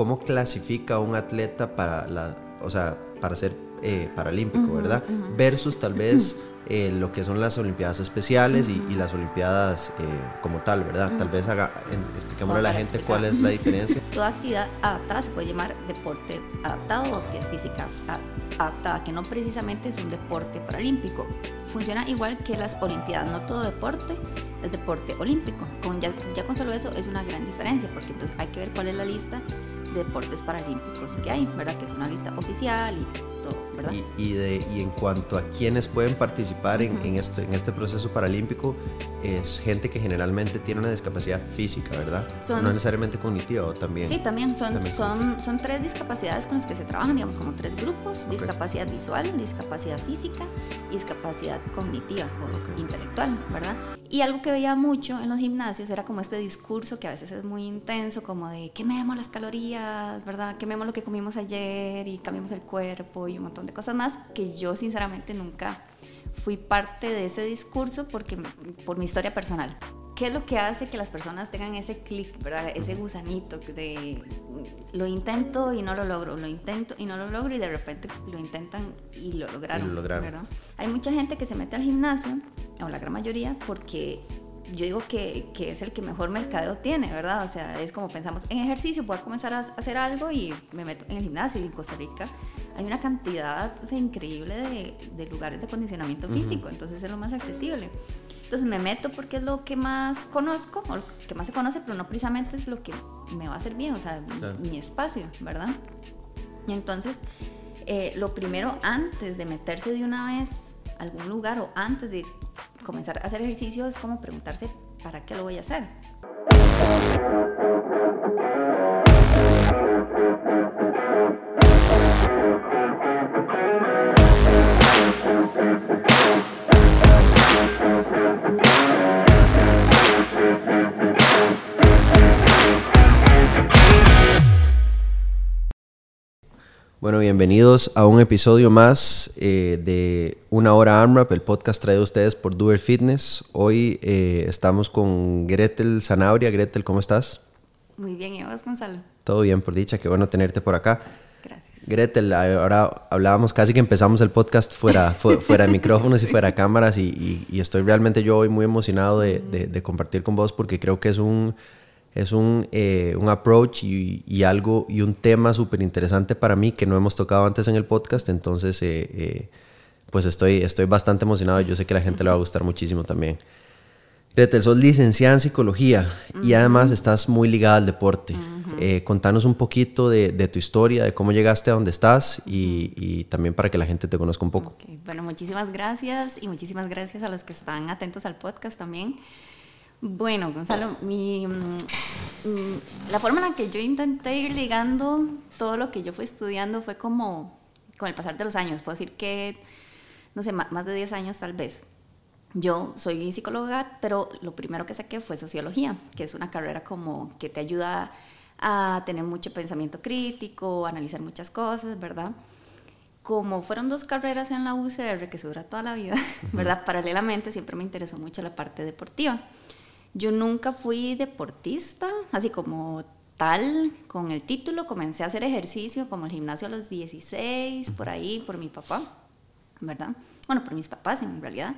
cómo clasifica un atleta para la, o sea, para ser eh, paralímpico, ¿verdad? Versus tal vez eh, lo que son las Olimpiadas especiales y, las Olimpiadas eh, como tal, ¿verdad? Tal vez haga, expliquémosle a la gente cuál es la diferencia. Toda actividad adaptada se puede llamar deporte adaptado o actividad física adaptada, que no precisamente es un deporte paralímpico. Funciona igual que las Olimpiadas, no todo deporte es deporte olímpico. Con, ya, ya con solo eso es una gran diferencia, porque entonces hay que ver cuál es la lista deportes paralímpicos que hay, ¿verdad? Que es una lista oficial y y, de, y en cuanto a quienes pueden participar en, en, este, en este proceso paralímpico, es gente que generalmente tiene una discapacidad física, ¿verdad? no necesariamente cognitiva o también. Sí, también son, son, son tres discapacidades con las que se trabajan, digamos, como tres grupos: discapacidad visual, discapacidad física y discapacidad cognitiva o intelectual, ¿verdad? Y algo que veía mucho en los gimnasios era como este discurso que a veces es muy intenso, como de quememos las calorías, ¿verdad? Quememos lo que comimos ayer y cambiemos el cuerpo y un montón de cosas más que yo sinceramente nunca fui parte de ese discurso porque por mi historia personal. ¿Qué es lo que hace que las personas tengan ese clic, ¿verdad? Ese gusanito de lo intento y no lo logro, lo intento y no lo logro y de repente lo intentan y lo lograron. ¿verdad? Hay mucha gente que se mete al gimnasio, o la gran mayoría, porque yo digo que, que, es el que mejor mercadeo tiene, ¿verdad? O sea, es como pensamos en ejercicio, puedo comenzar a hacer algo y me meto en el gimnasio y en Costa Rica hay una cantidad increíble de, de, lugares de acondicionamiento físico, entonces es lo más accesible. Entonces me meto porque es lo que más conozco, o lo que más se conoce, pero no precisamente es lo que me va a hacer bien, o sea, mi, espacio, ¿verdad? Y entonces, eh, lo primero antes de meterse de una vez a algún lugar o antes de comenzar a hacer ejercicio es como preguntarse, ¿para qué lo voy a hacer? Bueno, bienvenidos a un episodio más eh, de Una Hora AMRAP, el podcast traído a ustedes por Doer Fitness. Hoy eh, estamos con Gretel Zanabria. Gretel, ¿cómo estás? Muy bien, ¿y vos, Gonzalo? Todo bien, por dicha, qué bueno tenerte por acá. Gracias. Gretel, ahora hablábamos casi que empezamos el podcast fuera, fuera de micrófonos y fuera cámaras y, estoy realmente yo hoy muy emocionado de compartir con vos porque creo que es un es un, eh, un approach y, algo y un tema súper interesante para mí que no hemos tocado antes en el podcast, entonces eh, eh, pues estoy, estoy bastante emocionado y yo sé que a la gente le va a gustar muchísimo también. Gretel, sos licenciada en psicología y además estás muy ligada al deporte. contanos un poquito de, de, tu historia, de cómo llegaste a donde estás y, y, también para que la gente te conozca un poco. Bueno, muchísimas gracias y muchísimas gracias a los que están atentos al podcast también. Bueno, Gonzalo, mi, mm, la forma en la que yo intenté ir ligando todo lo que yo fui estudiando fue como con el pasar de los años. Puedo decir que, no sé, más de 10 años tal vez. Yo soy psicóloga, pero lo primero que saqué fue sociología, que es una carrera como que te ayuda a tener mucho pensamiento crítico, a analizar muchas cosas, ¿verdad? Como fueron dos carreras en la UCR que se dura toda la vida, ¿verdad? Paralelamente siempre me interesó mucho la parte deportiva. Yo nunca fui deportista, así como tal, con el título. Comencé a hacer ejercicio como el gimnasio a los 16, por ahí, por mi papá, ¿verdad? Bueno, por mis papás en realidad.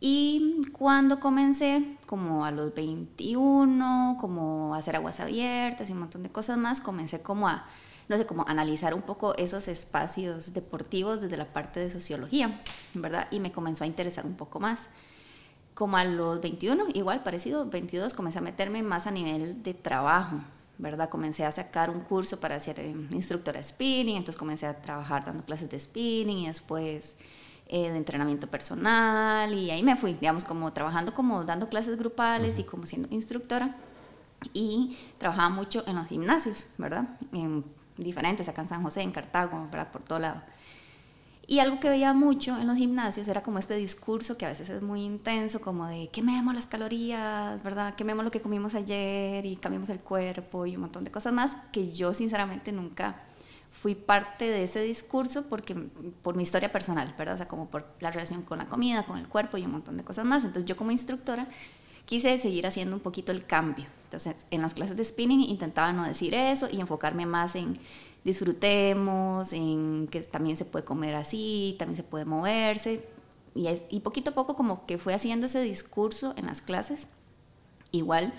Y cuando comencé, como a los 21, como a hacer aguas abiertas y un montón de cosas más, comencé como a, no sé, como analizar un poco esos espacios deportivos desde la parte de sociología, ¿verdad? Y me comenzó a interesar un poco más como a los 21, igual parecido, 22, comencé a meterme más a nivel de trabajo, ¿verdad? Comencé a sacar un curso para ser eh, instructora de spinning, entonces comencé a trabajar dando clases de spinning y después eh, de entrenamiento personal y ahí me fui, digamos, como trabajando como dando clases grupales y como siendo instructora y trabajaba mucho en los gimnasios, ¿verdad? En diferentes, acá en San José, en Cartago, ¿verdad? Por todo lado. Y algo que veía mucho en los gimnasios era como este discurso que a veces es muy intenso, como de quememos las calorías, ¿verdad? Quememos lo que comimos ayer y cambiemos el cuerpo y un montón de cosas más que yo sinceramente nunca fui parte de ese discurso porque por mi historia personal, ¿verdad? O sea, como por la relación con la comida, con el cuerpo y un montón de cosas más. Entonces yo como instructora quise seguir haciendo un poquito el cambio, Entonces, en las clases de spinning intentaba no decir eso y enfocarme más en disfrutemos, en que también se puede comer así, también se puede moverse. Y, y poquito a poco como que fue haciendo ese discurso en las clases. Igual,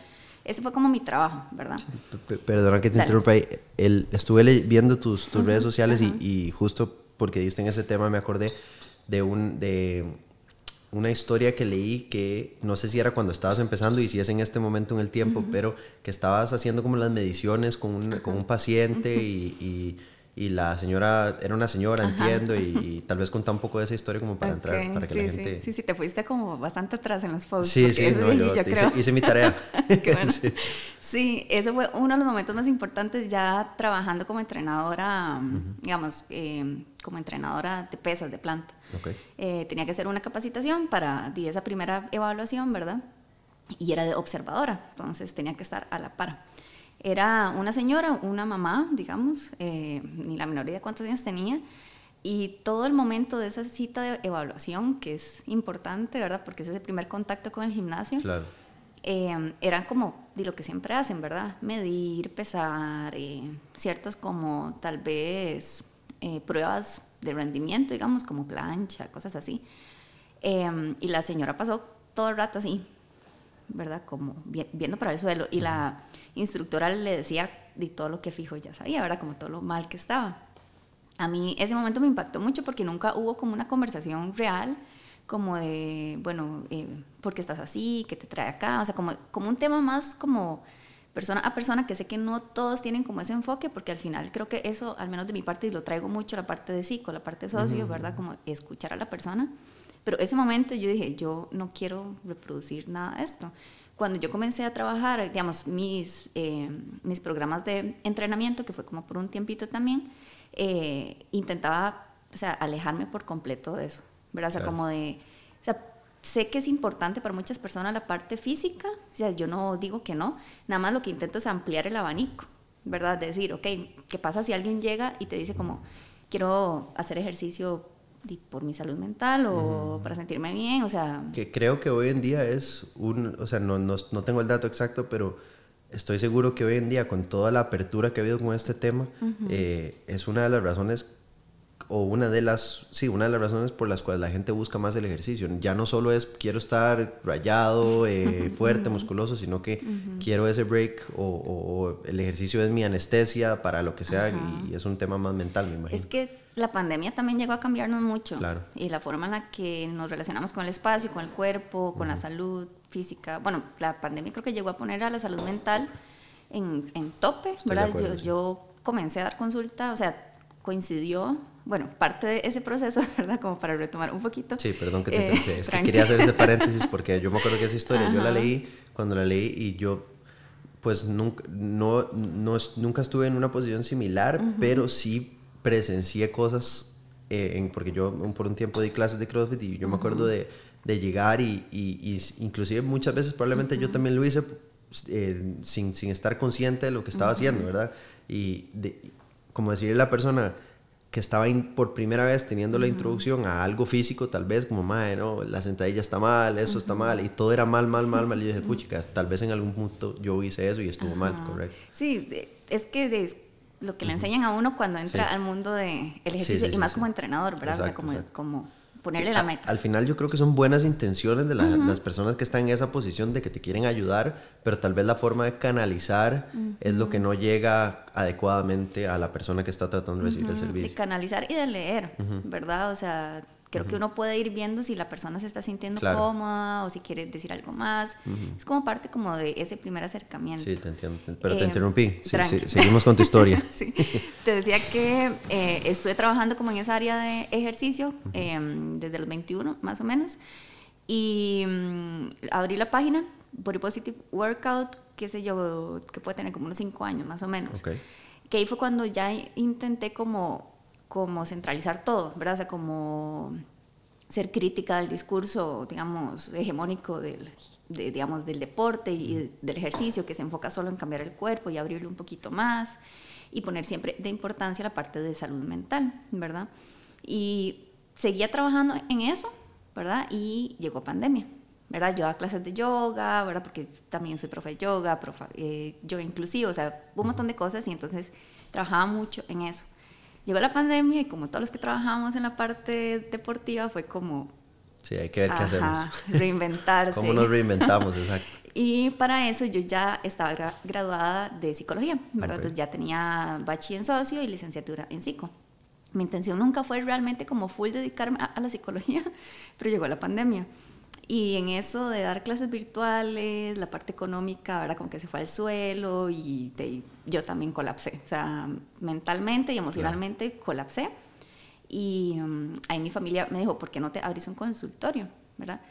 ese fue como mi trabajo, ¿verdad? Perdona que te interrumpa ahí. El, estuve viendo tus, tus redes sociales y, y, justo porque diste en ese tema me acordé de un... De, una historia que leí que no sé si era cuando estabas empezando y si es en este momento en el tiempo, pero que estabas haciendo como las mediciones con un, con un paciente y, y, la señora era una señora, entiendo, y, tal vez contar un poco de esa historia como para entrar, para que sí, la gente... Sí, sí, te fuiste como bastante atrás en los posts. Sí, sí, no, yo, creo. Hice, mi tarea. sí. sí. eso fue uno de los momentos más importantes ya trabajando como entrenadora, digamos, eh, como entrenadora de pesas, de planta. Eh, tenía que hacer una capacitación para di esa primera evaluación, ¿verdad? Y era de observadora, entonces tenía que estar a la par. Era una señora, una mamá, digamos, eh, ni la menor idea de cuántos años tenía, y todo el momento de esa cita de evaluación, que es importante, ¿verdad? Porque ese es el primer contacto con el gimnasio. Claro. Eh, eran como de lo que siempre hacen, ¿verdad? Medir, pesar, ciertos como tal vez pruebas de rendimiento, digamos, como plancha, cosas así. Em, y la señora pasó todo el rato así, ¿verdad? Como viendo para el suelo. Y la instructora le decía de todo lo que fijo ya sabía, ¿verdad? Como todo lo mal que estaba. A mí ese momento me impactó mucho porque nunca hubo como una conversación real, como de, bueno, eh, ¿por qué estás así? ¿Qué te trae acá? O sea, como, como un tema más como persona a persona, que sé que no todos tienen como ese enfoque, porque al final creo que eso, al menos de mi parte, y lo traigo mucho, la parte de psico, la parte de socio, ¿verdad? Como escuchar a la persona. Pero ese momento yo dije, yo no quiero reproducir nada de esto. Cuando yo comencé a trabajar, digamos, mis, eh, mis programas de entrenamiento, que fue como por un tiempito también, eh, intentaba, o sea, alejarme por completo de eso, ¿verdad? O sea, como de, o sea, sé que es importante para muchas personas la parte física, o sea, yo no digo que no, nada más lo que intento es ampliar el abanico, ¿verdad? De decir, ok, ¿qué pasa si alguien llega y te dice como, quiero hacer ejercicio por mi salud mental o para sentirme bien, o sea... Que creo que hoy en día es un, o sea, no, no, no, tengo el dato exacto, pero estoy seguro que hoy en día con toda la apertura que ha habido con este tema, eh, es una de las razones o una de las, sí, una de las razones por las cuales la gente busca más el ejercicio. Ya no solo es quiero estar rayado, eh, fuerte, musculoso, sino que quiero ese break o, el ejercicio es mi anestesia para lo que sea y es un tema más mental, me imagino. Es que la pandemia también llegó a cambiarnos mucho. Claro. Y la forma en la que nos relacionamos con el espacio, con el cuerpo, con la salud física. Bueno, la pandemia creo que llegó a poner a la salud mental en, en tope, ¿verdad? yo, yo comencé a dar consulta, o sea, coincidió bueno, parte de ese proceso, ¿verdad? Como para retomar un poquito. Sí, perdón que te eh, Es que quería hacer ese paréntesis porque yo me acuerdo que esa historia, yo la leí cuando la leí y yo, pues nunca, no, no, nunca estuve en una posición similar, pero sí presencié cosas, eh, en, porque yo por un tiempo di clases de CrossFit y yo me acuerdo de, de llegar y, y, inclusive muchas veces probablemente yo también lo hice eh, sin, sin, estar consciente de lo que estaba haciendo, ¿verdad? Y de, como decirle a la persona, que estaba por primera vez teniendo la introducción a algo físico, tal vez como, madre, no, la sentadilla está mal, eso está mal, y todo era mal, mal, mal, mal. Y yo dije, puchica, tal vez en algún punto yo hice eso y estuvo mal, correcto. Sí, es que lo que le enseñan a uno cuando entra al mundo del de ejercicio, y más como entrenador, ¿verdad? o sea, como, como ponerle la meta. Al final yo creo que son buenas intenciones de las personas que están en esa posición de que te quieren ayudar, pero tal vez la forma de canalizar es lo que no llega adecuadamente a la persona que está tratando de recibir el servicio. De canalizar y de leer, ¿verdad? O sea, Creo que uno puede ir viendo si la persona se está sintiendo cómoda o si quiere decir algo más. Es como parte como de ese primer acercamiento. Sí, te entiendo. Pero te eh, interrumpí. Sí, seguimos con tu historia. Te decía que eh, estuve trabajando como en esa área de ejercicio em, desde los 21 más o menos. Y mm, abrí la página, Body Positive Workout, qué sé yo, que puede tener como unos 5 años más o menos. Que ahí fue cuando ya intenté como como centralizar todo, ¿verdad? O sea, como ser crítica del discurso, digamos, hegemónico del, digamos, del deporte y del ejercicio, que se enfoca solo en cambiar el cuerpo y abrirlo un poquito más, y poner siempre de importancia la parte de salud mental, ¿verdad? Y seguía trabajando en eso, ¿verdad? Y llegó pandemia, ¿verdad? Yo daba clases de yoga, ¿verdad? Porque también soy profe de yoga, profe, eh, yoga inclusivo, o sea, un montón de cosas y entonces trabajaba mucho en eso. Llegó la pandemia y como todos los que trabajamos en la parte deportiva fue como... Sí, hay que ver qué hacemos. Reinventarse. ¿Cómo nos reinventamos? Exacto. y para eso yo ya estaba graduada de psicología, ¿verdad? Entonces ya tenía bachiller en socio y licenciatura en psico. Mi intención nunca fue realmente como full dedicarme a la psicología, pero llegó la pandemia. Y en eso de dar clases virtuales, la parte económica, ¿verdad? Como que se fue al suelo y yo también colapsé. O sea, mentalmente y emocionalmente colapsé. Y um, ahí mi familia me dijo, ¿por qué no te abrís un consultorio? ¿verdad?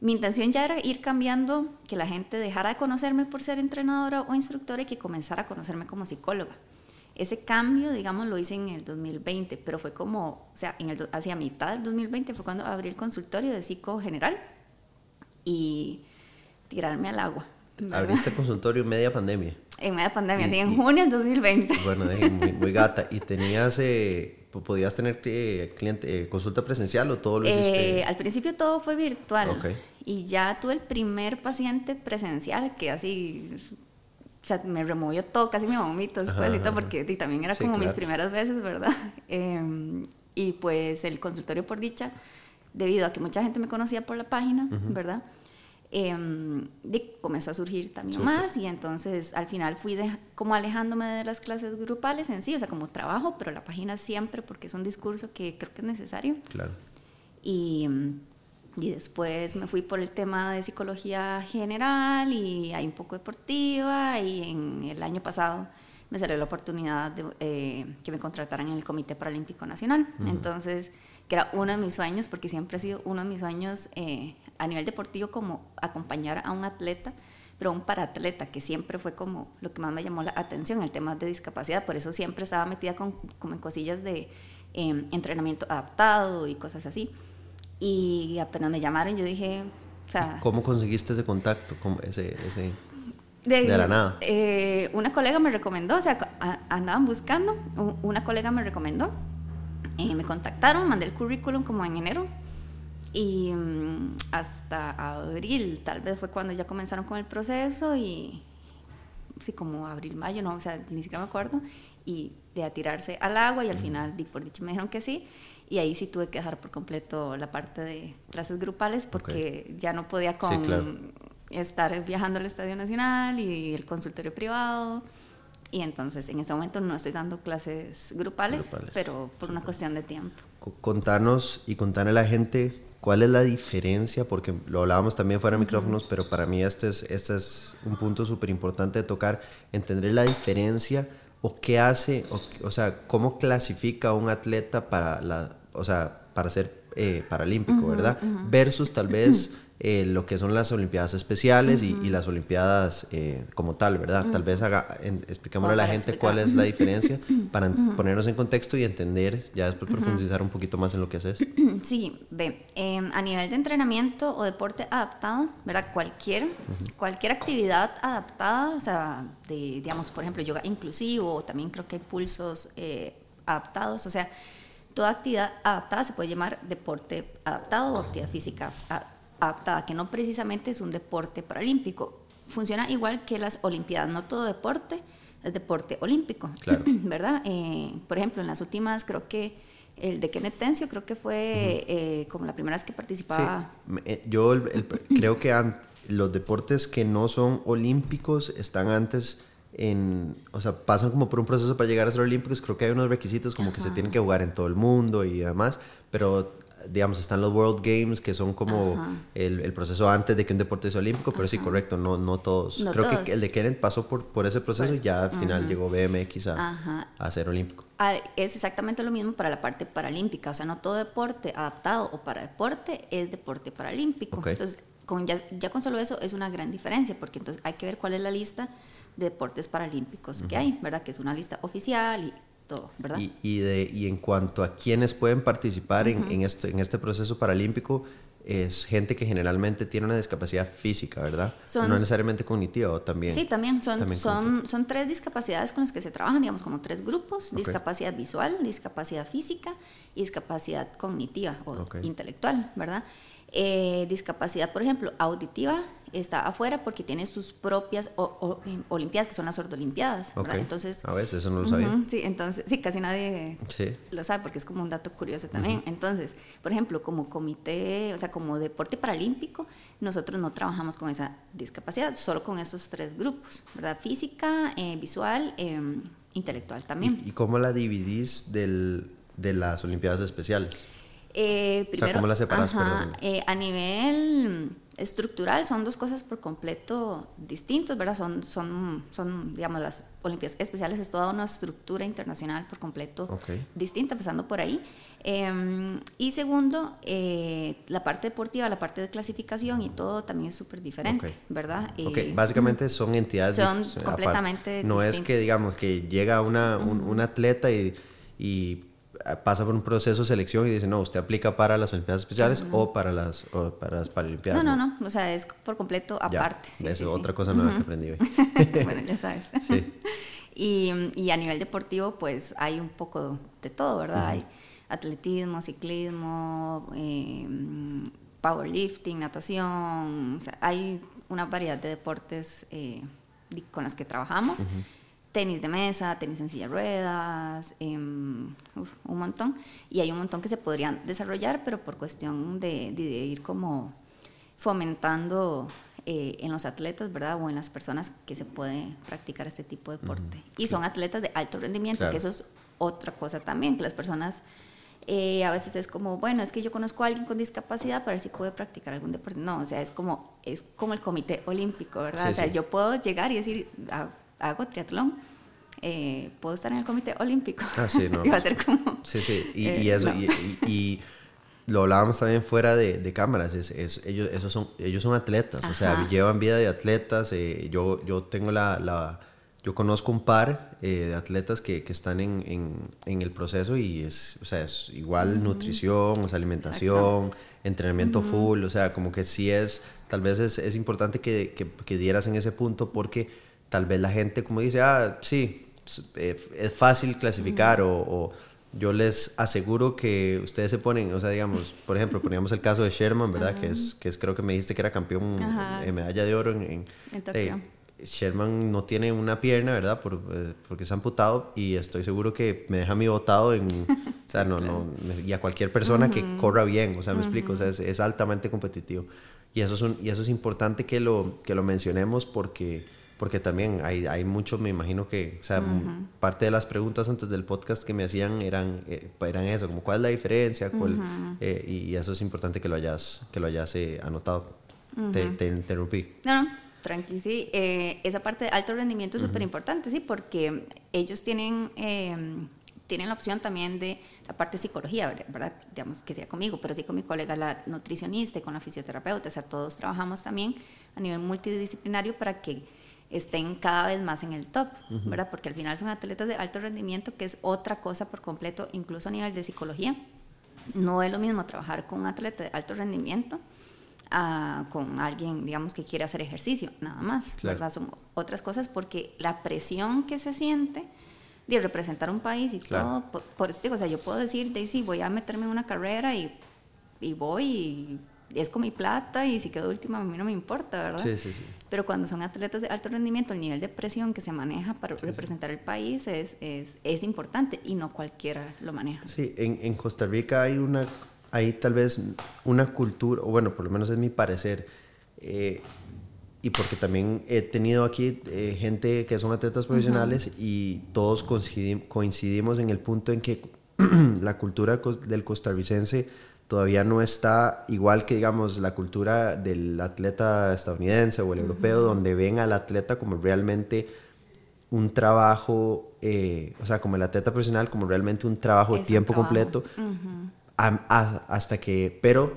Mi intención ya era ir cambiando, que la gente dejara de conocerme por ser entrenadora o instructora y que comenzara a conocerme como psicóloga. Ese cambio, digamos, lo hice en el 2020, pero fue como, o sea, en el, hacia mitad del 2020 fue cuando abrí el consultorio de psico general y tirarme al agua. Abriste consultorio en media pandemia. En media pandemia, sí, en junio del 2020. Bueno, muy, muy gata. ¿Y tenías, eh, podías tener eh, cliente, eh, consulta presencial o todo lo hiciste? al principio todo fue virtual. Okay. Y ya tuve el primer paciente presencial que así, o sea, me removió todo, casi me vomito después, porque también era como mis primeras veces, ¿verdad? Em, y pues el consultorio por dicha debido a que mucha gente me conocía por la página, ¿verdad? Eh, comenzó a surgir también más y entonces al final fui como alejándome de las clases grupales en sí, o sea, como trabajo, pero la página siempre porque es un discurso que creo que es necesario. Claro. Y, y después me fui por el tema de psicología general y hay un poco deportiva y en el año pasado me salió la oportunidad de eh, que me contrataran en el Comité Paralímpico Nacional. Entonces que era uno de mis sueños, porque siempre ha sido uno de mis sueños eh, a nivel deportivo como acompañar a un atleta, pero un paratleta, que siempre fue como lo que más me llamó la atención, el tema de discapacidad, por eso siempre estaba metida con, como en cosillas de em, entrenamiento adaptado y cosas así. Y apenas me llamaron, yo dije, o sea, ¿Cómo conseguiste ese contacto, ese, ese de, la nada? Eh, una colega me recomendó, o sea, andaban buscando, una colega me recomendó eh, me contactaron, mandé el currículum como en enero y mm, hasta abril tal vez fue cuando ya comenzaron con el proceso y sí, como abril, mayo, no, o sea, ni siquiera me acuerdo, y de a tirarse al agua y al final, por dicho, me dijeron que sí. Y ahí sí tuve que dejar por completo la parte de clases grupales porque ya no podía con estar viajando al Estadio Nacional y el consultorio privado. Y entonces en ese momento no estoy dando clases grupales, pero por una cuestión de tiempo. Contanos y contarle a la gente cuál es la diferencia, porque lo hablábamos también fuera de micrófonos, pero para mí este es, este es un punto súper importante de tocar, entender la diferencia o qué hace, o, sea, cómo clasifica un atleta para, la, o sea, para ser eh, paralímpico, ¿verdad? Versus tal vez eh, lo que son las Olimpiadas especiales y, las Olimpiadas eh, como tal, ¿verdad? Tal vez haga, expliquémosle a la gente cuál es la diferencia para ponernos en contexto y entender, ya después profundizar un poquito más en lo que haces. Sí, ve, em, a nivel de entrenamiento o deporte adaptado, ¿verdad? Cualquier, cualquier actividad adaptada, o sea, de, digamos, por ejemplo, yoga inclusivo, también creo que hay pulsos eh, adaptados, o sea, toda actividad adaptada se puede llamar deporte adaptado o actividad física adaptada adaptada, que no precisamente es un deporte paralímpico. Funciona igual que las Olimpiadas, no todo deporte es deporte olímpico, ¿verdad? Eh, por ejemplo, en las últimas creo que el de Kenneth Tencio creo que fue eh, como la primera vez que participaba. Eh, yo creo que los deportes que no son olímpicos están antes en, o sea, pasan como por un proceso para llegar a ser olímpicos. Creo que hay unos requisitos como que se tienen que jugar en todo el mundo y demás, pero digamos, están los World Games, que son como el, el, proceso antes de que un deporte sea olímpico, pero sí, correcto, no, no todos. Creo que el de Kenneth pasó por, por ese proceso y ya al final llegó BMX a, a, ser olímpico. Ah, es exactamente lo mismo para la parte paralímpica, o sea, no todo deporte adaptado o para deporte es deporte paralímpico. Entonces, con, ya, ya, con solo eso es una gran diferencia, porque entonces hay que ver cuál es la lista de deportes paralímpicos que hay, ¿verdad? Que es una lista oficial y todo, ¿verdad? Y, y, de, y en cuanto a quienes pueden participar en, en, este, en este proceso paralímpico, es gente que generalmente tiene una discapacidad física, ¿verdad? no necesariamente cognitiva o también. Sí, también son, son, son tres discapacidades con las que se trabajan, digamos, como tres grupos: discapacidad visual, discapacidad física y discapacidad cognitiva o intelectual, ¿verdad? Eh, discapacidad, por ejemplo, auditiva está afuera porque tiene sus propias olimpiadas, que son las sordolimpiadas. Entonces, a veces eso no lo sabía. sí, entonces, sí, casi nadie lo sabe porque es como un dato curioso también. Entonces, por ejemplo, como comité, o sea, como deporte paralímpico, nosotros no trabajamos con esa discapacidad, solo con esos tres grupos, ¿verdad? Física, eh, visual, eh, intelectual también. ¿Y, cómo la dividís del, de las olimpiadas especiales? Eh, primero, ¿cómo la separas? Eh, a nivel estructural son dos cosas por completo distintos, ¿verdad? Son, son, son digamos, las Olimpiadas Especiales es toda una estructura internacional por completo distinta, empezando por ahí. Em, y segundo, eh, la parte deportiva, la parte de clasificación y todo también es súper diferente, ¿verdad? Eh, básicamente son entidades Son completamente No es que, digamos, que llega una, un, atleta y, y pasa por un proceso de selección y dice, no, usted aplica para las Olimpiadas Especiales o, para las, o para las Paralimpiadas. No, no, no, o sea, es por completo aparte. Ya, es otra cosa nueva que aprendí hoy. bueno, ya sabes. y, y, a nivel deportivo, pues hay un poco de todo, ¿verdad? Hay atletismo, ciclismo, eh, powerlifting, natación, o sea, hay una variedad de deportes eh, con los que trabajamos tenis de mesa, tenis en silla de ruedas, em, un montón. Y hay un montón que se podrían desarrollar, pero por cuestión de, de, ir como fomentando eh, en los atletas, ¿verdad? O en las personas que se puede practicar este tipo de deporte. Y son atletas de alto rendimiento, que eso es otra cosa también, que las personas... Eh, a veces es como, bueno, es que yo conozco a alguien con discapacidad para ver si puede practicar algún deporte. No, o sea, es como, es como el comité olímpico, ¿verdad? o sea, yo puedo llegar y decir, ah, hago triatlón, eh, puedo estar en el comité olímpico. Ah, sí, no. y va a ser como... Sí, sí, y, y eh, eso, y, lo hablábamos también fuera de, de cámaras, es, es, ellos, esos son, ellos son atletas, o sea, llevan vida de atletas, eh, yo, yo tengo la, la, yo conozco un par de atletas que, que están en, en, en, el proceso y es, o sea, es igual nutrición, o sea, alimentación, entrenamiento full, o sea, como que sí es, tal vez es, es importante que, que, que dieras en ese punto porque tal vez la gente como dice, ah, sí, es fácil clasificar o, yo les aseguro que ustedes se ponen, o sea, digamos, por ejemplo, poníamos el caso de Sherman, ¿verdad? Que es, que es creo que me dijiste que era campeón de medalla de oro en, en, Sherman no tiene una pierna, ¿verdad? Por, eh, porque se ha amputado y estoy seguro que me deja a mí votado en, o sea, no, no, y a cualquier persona que corra bien, o sea, me explico, o sea, es, es, altamente competitivo. Y eso es, un, y eso es importante que lo, que lo mencionemos porque porque también hay, hay mucho, me imagino que, o sea, parte de las preguntas antes del podcast que me hacían eran, eh, eran eso, como cuál es la diferencia, eh, y eso es importante que lo hayas, que lo hayas eh, anotado. te, te, interrumpí. No, no, tranqui, sí. esa parte de alto rendimiento es súper importante, sí, porque ellos tienen, em, tienen la opción también de la parte de psicología, ¿verdad? Digamos que sea conmigo, pero sí con mi colega la nutricionista y con la fisioterapeuta, o sea, todos trabajamos también a nivel multidisciplinario para que estén cada vez más en el top, ¿verdad? Porque al final son atletas de alto rendimiento, que es otra cosa por completo, incluso a nivel de psicología. No es lo mismo trabajar con un atleta de alto rendimiento a, con alguien, digamos, que quiere hacer ejercicio, nada más, ¿verdad? Son otras cosas porque la presión que se siente de representar un país y todo, por, eso digo, o sea, yo puedo decir, Daisy, voy a meterme en una carrera y, y voy y es con mi plata y si quedo última a mí no me importa, ¿verdad? Sí, sí, sí. Pero cuando son atletas de alto rendimiento, el nivel de presión que se maneja para representar el país es, es, es, importante y no cualquiera lo maneja. Sí, en, en, Costa Rica hay una, hay tal vez una cultura, o bueno, por lo menos es mi parecer, eh, y porque también he tenido aquí eh, gente que son atletas profesionales y todos coincidimos en el punto en que la cultura del costarricense todavía no está igual que, digamos, la cultura del atleta estadounidense o el europeo, donde ven al atleta como realmente un trabajo, eh, o sea, como el atleta profesional, como realmente un trabajo tiempo completo, hasta que, pero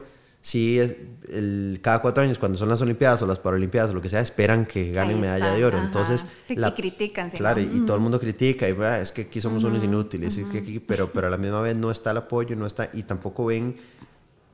sí, el, cada cuatro años, cuando son las Olimpiadas o las Paralimpiadas o lo que sea, esperan que ganen medalla de oro. Entonces, la, critican. Claro, y, todo el mundo critica, y es que aquí somos unos inútiles, que pero, pero a la misma vez no está el apoyo, no está, y tampoco ven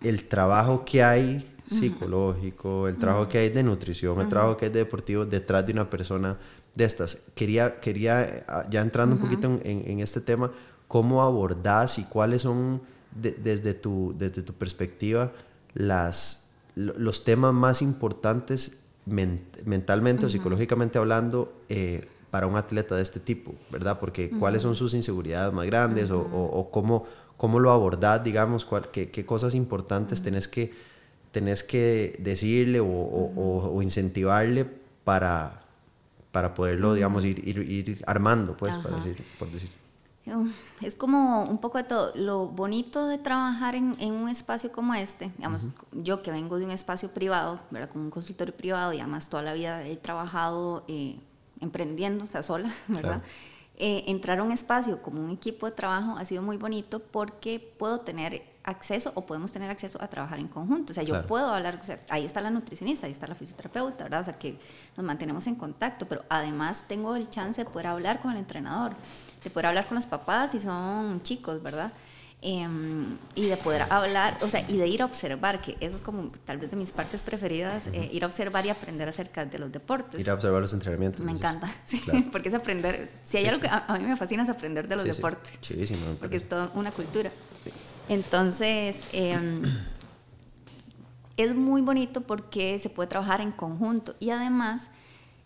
el trabajo que hay psicológico, el trabajo que hay de nutrición, el trabajo que hay de deportivo detrás de una persona de estas. Quería, quería ah, ya entrando un poquito en, en, este tema, ¿cómo abordás y cuáles son desde, tu, desde tu perspectiva las, los temas más importantes mentalmente o psicológicamente hablando eh, para un atleta de este tipo, ¿verdad? Porque cuáles son sus inseguridades más grandes o, o, cómo, cómo lo abordás, digamos, qué, qué, cosas importantes tenés que, tenés que decirle o, o incentivarle para, para poderlo, digamos, ir, ir, ir armando, pues, para decir, por decir. Es como un poco de todo. Lo bonito de trabajar en, en un espacio como este, digamos, yo que vengo de un espacio privado, ¿verdad? Como un consultorio privado y además toda la vida he trabajado eh, emprendiendo, o sea, sola, ¿verdad? Eh, entrar a un espacio como un equipo de trabajo ha sido muy bonito porque puedo tener acceso o podemos tener acceso a trabajar en conjunto. O sea, yo puedo hablar, o sea, ahí está la nutricionista, ahí está la fisioterapeuta, ¿verdad? O sea, que nos mantenemos en contacto, pero además tengo el chance de poder hablar con el entrenador de poder hablar con los papás si son chicos, ¿verdad? Em, y de poder hablar, o sea, y de ir a observar, que eso es como tal vez de mis partes preferidas, eh, ir a observar y aprender acerca de los deportes. Ir a observar los entrenamientos. Me encanta, sí, porque es aprender, si hay algo que a, mí me fascina es aprender de los deportes, sí. porque es toda una cultura. Entonces, em, es muy bonito porque se puede trabajar en conjunto y además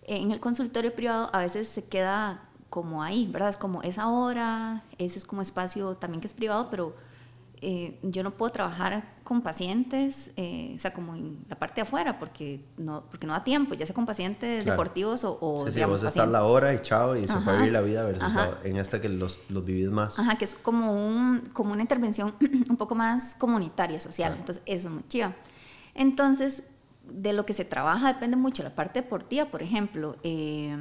en el consultorio privado a veces se queda como ahí, ¿verdad? Es como esa hora, ese es como espacio también que es privado, pero eh, yo no puedo trabajar con pacientes, eh, o sea, como en la parte de afuera, porque no, porque no da tiempo, ya sea con pacientes deportivos o, o sí, digamos, vos estás la hora y chao, y se fue a vivir la vida versus en esta que los, los vivís más. Ajá, que es como, un, como una intervención un poco más comunitaria, social, entonces eso es muy chido. Entonces, de lo que se trabaja depende mucho. La parte deportiva, por ejemplo, eh,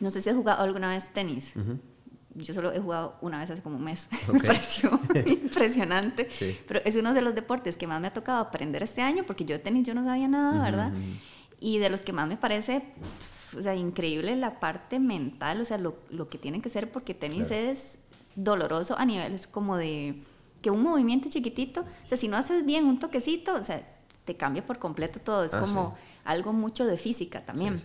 no sé si has jugado alguna vez tenis. Yo solo he jugado una vez hace como un mes. Me pareció impresionante. Pero es uno de los deportes que más me ha tocado aprender este año, porque yo de tenis yo no sabía nada, ¿verdad? Y de los que más me parece o sea, increíble la parte mental, o sea, lo, lo que tiene que ser, porque tenis es doloroso a niveles como de que un movimiento chiquitito, o sea, si no haces bien un toquecito, o sea, te cambia por completo todo. Es ah, como algo mucho de física también.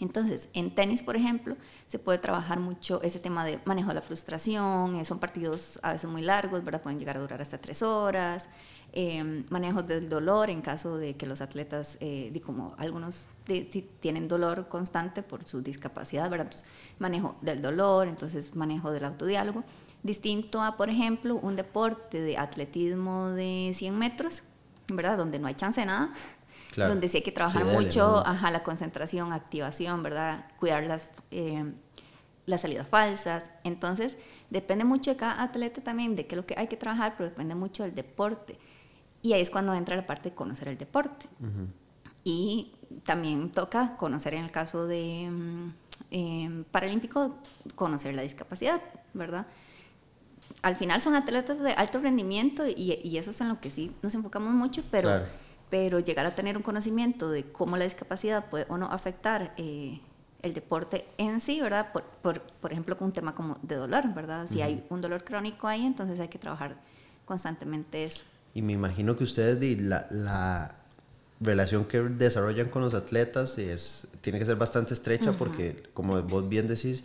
Entonces, en tenis, por ejemplo, se puede trabajar mucho ese tema de manejo de la frustración, eh, son partidos a veces muy largos, ¿verdad? Pueden llegar a durar hasta tres horas, eh, manejo del dolor en caso de que los atletas, eh, como algunos si tienen dolor constante por su discapacidad, ¿verdad? Entonces, manejo del dolor, entonces manejo del autodiálogo, distinto a, por ejemplo, un deporte de atletismo de 100 metros, ¿verdad? Donde no hay chance de nada, donde sí hay que trabajar mucho, ajá, la concentración, activación, ¿verdad? Cuidar las, eh, las salidas falsas. Entonces, depende mucho de cada atleta también, de qué es lo que hay que trabajar, pero depende mucho del deporte. Y ahí es cuando entra la parte de conocer el deporte. Y también toca conocer en el caso de eh, paralímpico, conocer la discapacidad, ¿verdad? al final son atletas de alto rendimiento y, eso es en lo que sí nos enfocamos mucho, pero, pero llegar a tener un conocimiento de cómo la discapacidad puede o no afectar eh, el deporte en sí, ¿verdad? Por, por, por, ejemplo, con un tema como de dolor, ¿verdad? Si hay un dolor crónico ahí, entonces hay que trabajar constantemente eso. Y me imagino que ustedes, la, la relación que desarrollan con los atletas es, tiene que ser bastante estrecha porque, como vos bien decís,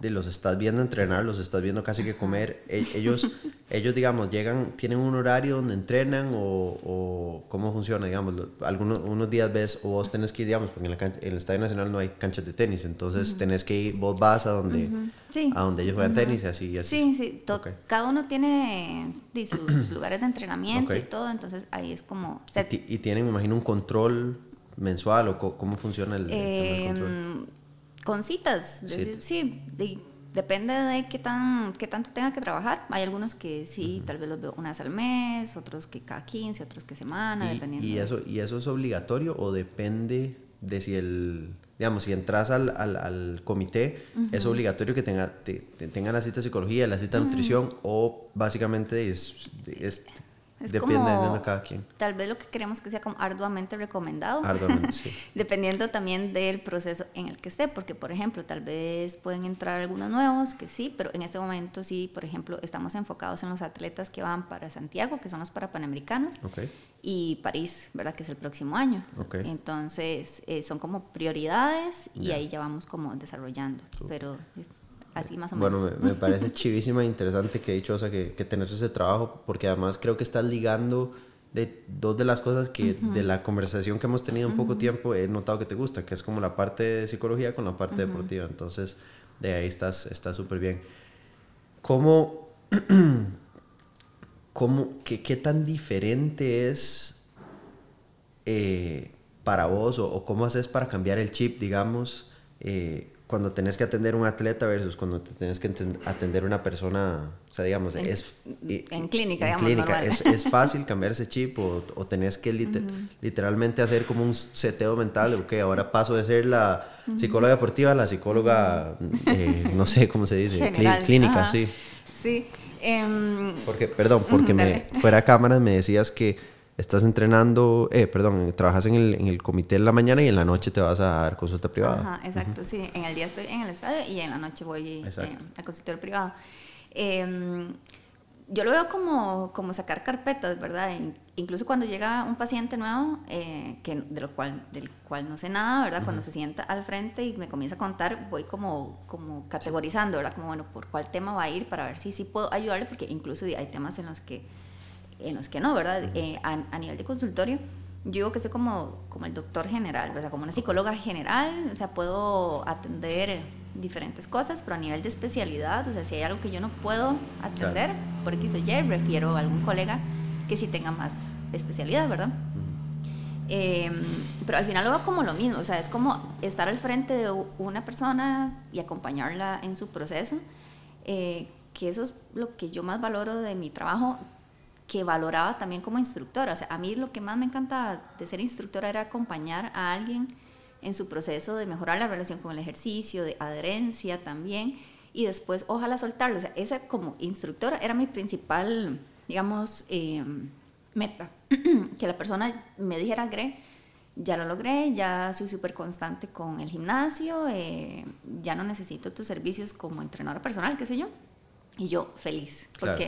de los estás viendo entrenar, los estás viendo casi que comer. E, ellos, ellos digamos, llegan, tienen un horario donde entrenan o, cómo funciona, digamos, algunos unos días ves o vos tenés que ir, digamos, porque en, el Estadio Nacional no hay canchas de tenis, entonces tenés que ir, vos vas a donde, a donde ellos juegan tenis y así y así. Sí, sí, cada uno tiene sus lugares de entrenamiento y todo, entonces ahí es como... ¿Y, tienen, me imagino, un control mensual o cómo funciona el, el control? Con citas. sí, depende de qué, tan, qué tanto tenga que trabajar. Hay algunos que sí, tal vez los veo una vez al mes, otros que cada 15, otros que semana, ¿Y, dependiendo. ¿y eso, ¿Y eso es obligatorio o depende de si el, digamos, si entras al, al, comité, es obligatorio que tenga, te, tengan la cita de psicología, la cita de nutrición o básicamente es, es Es Depende como, de cada quien. Tal vez lo que queremos que sea como arduamente recomendado. Arduamente, sí. Dependiendo también del proceso en el que esté, porque por ejemplo, tal vez pueden entrar algunos nuevos, que sí, pero en este momento sí, por ejemplo, estamos enfocados en los atletas que van para Santiago, que son los para Panamericanos, Okay. y París, ¿verdad? Que es el próximo año. Ok. Entonces, eh, son como prioridades y ahí ya vamos como desarrollando, pero así más o Bueno, me, me parece chivísima e interesante que dichosa que, que tenés ese trabajo, porque además creo que estás ligando de dos de las cosas que de la conversación que hemos tenido en poco tiempo he notado que te gusta, que es como la parte de psicología con la parte deportiva. Entonces, de ahí estás estás súper bien. ¿Cómo, cómo qué, qué tan diferente es eh, para vos o, o cómo haces para cambiar el chip, digamos, eh, cuando tenés que atender a un atleta versus cuando te tenés que atender a una persona, o sea, digamos, En- es... en clínica, en digamos, clínica. ¿es, es fácil cambiar ese chip o, o tenés que lite- literalmente hacer como un seteo mental, ok, ahora paso de ser la psicóloga deportiva a la psicóloga, eh, no sé cómo se dice, clí- clínica, Ajá. sí. Sí. em, Porque, perdón, porque me, fuera de cámaras me decías que estás entrenando, eh, perdón, trabajas en el, en el comité en la mañana y en la noche te vas a dar consulta privada. Ajá, exacto, sí. En el día estoy en el estadio y en la noche voy eh, al consultorio privado. Em, yo lo veo como, como sacar carpetas, ¿verdad? In- incluso cuando llega un paciente nuevo, eh, que, de lo cual, del cual no sé nada, ¿verdad? Cuando se sienta al frente y me comienza a contar, voy como, como categorizando, ¿verdad? Como, bueno, por cuál tema va a ir para ver si sí puedo ayudarle, porque incluso hay temas en los que en los que no, ¿verdad? Eh, a, a nivel de consultorio, yo digo que soy como, como el doctor general, ¿verdad? Como una psicóloga general, o sea, puedo atender diferentes cosas, pero a nivel de especialidad, o sea, si hay algo que yo no puedo atender, por X o Y, refiero a algún colega que sí tenga más especialidad, ¿verdad? Eh, pero al final lo veo como lo mismo, o sea, es como estar al frente de una persona y acompañarla en su proceso, eh, que eso es lo que yo más valoro de mi trabajo, que valoraba también como instructora. O sea, a mí lo que más me encanta de ser instructora era acompañar a alguien en su proceso de mejorar la relación con el ejercicio, de adherencia también, y después ojalá soltarlo. O sea, esa como instructora era mi principal, digamos, eh, meta. que la persona me dijera, Gre, ya lo logré, ya soy súper constante con el gimnasio, eh, ya no necesito tus servicios como entrenadora personal, qué sé yo. Y yo feliz, Claro.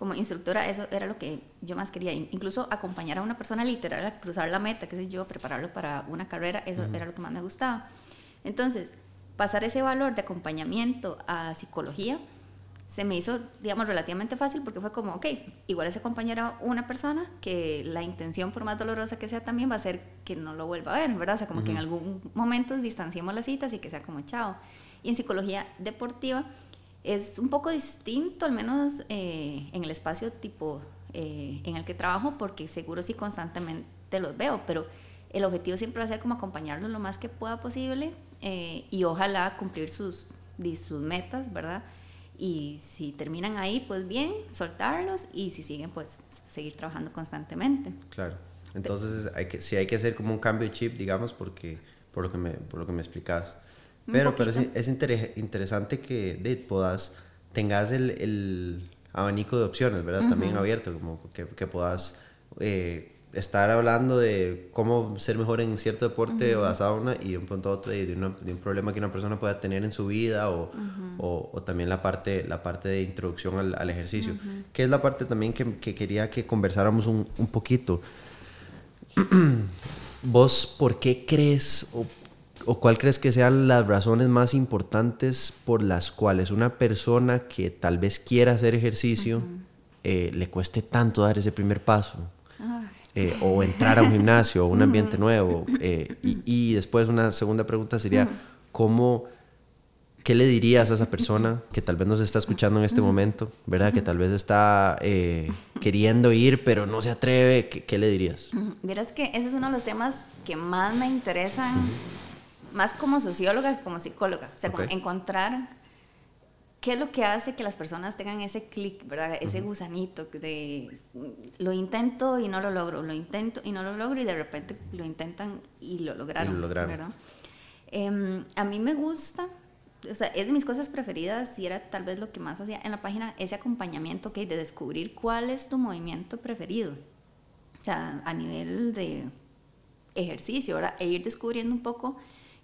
Como instructora eso era lo que yo más quería. In- Incluso acompañar a una persona literal a cruzar la meta, qué sé yo, prepararlo para una carrera, eso era lo que más me gustaba. Entonces, pasar ese valor de acompañamiento a psicología se me hizo, digamos, relativamente fácil porque fue como, ok, igual es acompañar a una persona que la intención, por más dolorosa que sea, también va a ser que no lo vuelva a ver, ¿verdad? O sea, como que en algún momento distanciemos las citas y que sea como chao. Y en psicología deportiva es un poco distinto, al menos eh, en el espacio tipo eh, en el que trabajo, porque seguro sí constantemente los veo, pero el objetivo siempre va a ser como acompañarlos lo más que pueda posible eh, y ojalá cumplir sus, sus metas, ¿verdad? Y si terminan ahí, pues bien, soltarlos y si siguen, pues seguir trabajando constantemente. Claro. Entonces, hay que, sí hay que hacer como un cambio de chip, digamos, porque por lo que me, por lo que me explicas. Pero, pero es, es intere- interesante que de, puedas, tengas el, el abanico de opciones, ¿verdad? También abierto, como que, que puedas eh, estar hablando de cómo ser mejor en cierto deporte basado en una, y de un punto a otro y de, una- de un problema que una persona pueda tener en su vida o, o, o también la parte, la parte de introducción al, al ejercicio, que es la parte también que, que quería que conversáramos un, un poquito. ¿Vos por qué crees o, o cuál crees que sean las razones más importantes por las cuales una persona que tal vez quiera hacer ejercicio eh, le cueste tanto dar ese primer paso? Eh, o entrar a un gimnasio o un ambiente nuevo. eh, y, y después una segunda pregunta sería, ¿cómo, ¿qué le dirías a esa persona que tal vez nos está escuchando en este momento, ¿verdad? Que tal vez está eh, queriendo ir pero no se atreve, ¿qué, qué le dirías? Vieras que ese es uno de los temas que más me interesan, más como socióloga que como psicóloga. O sea, como Ok. encontrar qué es lo que hace que las personas tengan ese clic, ¿verdad? Ese gusanito de mm, lo intento y no lo logro, lo intento y no lo logro y de repente lo intentan y lo lograron. Y lo lograron. ¿verdad? Em, a mí me gusta o sea, es de mis cosas preferidas y era tal vez lo que más hacía en la página, ese acompañamiento que de descubrir cuál es tu movimiento preferido. O sea, a nivel de ejercicio, ¿verdad? E ir descubriendo un poco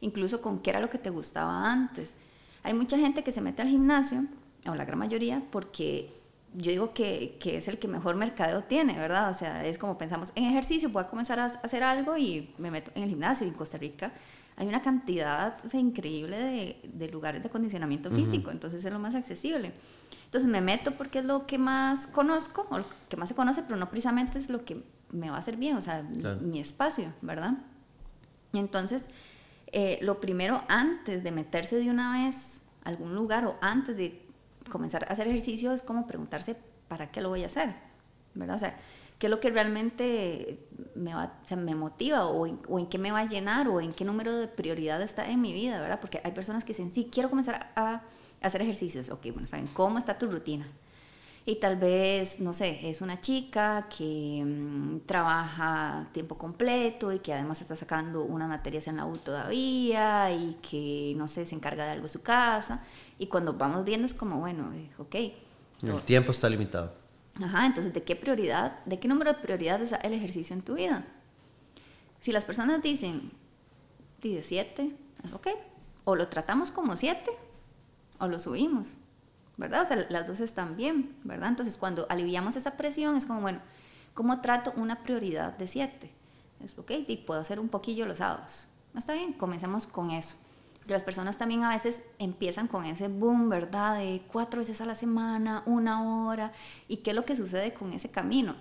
incluso con qué era lo que te gustaba antes. Hay mucha gente que se mete al gimnasio, o la gran mayoría, porque yo digo que, que, es el que mejor mercadeo tiene, ¿verdad? O sea, es como pensamos, en ejercicio voy a comenzar a hacer algo y me meto en el gimnasio y en Costa Rica hay una cantidad increíble de, de, lugares de acondicionamiento físico, entonces es lo más accesible. Entonces me meto porque es lo que más conozco, o lo que más se conoce, pero no precisamente es lo que me va a hacer bien, o sea, mi espacio, ¿verdad? Y entonces, eh, lo primero antes de meterse de una vez a algún lugar o antes de comenzar a hacer ejercicio es como preguntarse, ¿para qué lo voy a hacer? ¿Verdad? O sea, qué es lo que realmente me, va, o sea, me motiva o en, o en, qué me va a llenar o en qué número de prioridad está en mi vida, ¿verdad? Porque hay personas que dicen, sí, quiero comenzar a, hacer ejercicios. Ok, bueno, ¿saben cómo está tu rutina? Y tal vez, no sé, es una chica que mmm, trabaja tiempo completo y que además está sacando unas materias en la U todavía y que, no sé, se encarga de algo en su casa. Y cuando vamos viendo es como, bueno, eh, ok. El tiempo está limitado. Ajá, entonces, ¿de qué prioridad, de qué número de prioridades es el ejercicio en tu vida? Si las personas dicen, de siete, ok, o lo tratamos como siete, o lo subimos, ¿verdad? O sea, las dos están bien, ¿verdad? Entonces, cuando aliviamos esa presión, es como, bueno, ¿cómo trato una prioridad de siete? Es, ok, y puedo hacer un poquillo los sábados. ¿No está bien? Comencemos con eso las personas también a veces empiezan con ese boom, ¿verdad? De cuatro veces a la semana, una hora. ¿Y qué es lo que sucede con ese camino?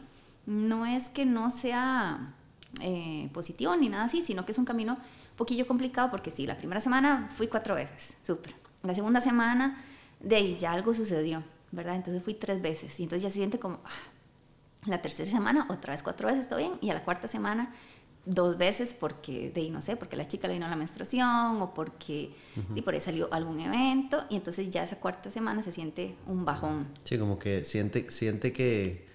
No es que no sea eh, positivo ni nada así, sino que es un camino un poquillo complicado porque sí, la primera semana fui cuatro veces, súper. La segunda semana, de ahí ya algo sucedió, ¿verdad? Entonces fui tres veces y entonces ya se siente como, ah, la tercera semana otra vez cuatro veces, todo bien, y a la cuarta semana dos veces porque, de no sé, porque la chica le vino la menstruación o porque y por ahí salió algún evento y entonces ya esa cuarta semana se siente un bajón. Sí, como que siente, siente que...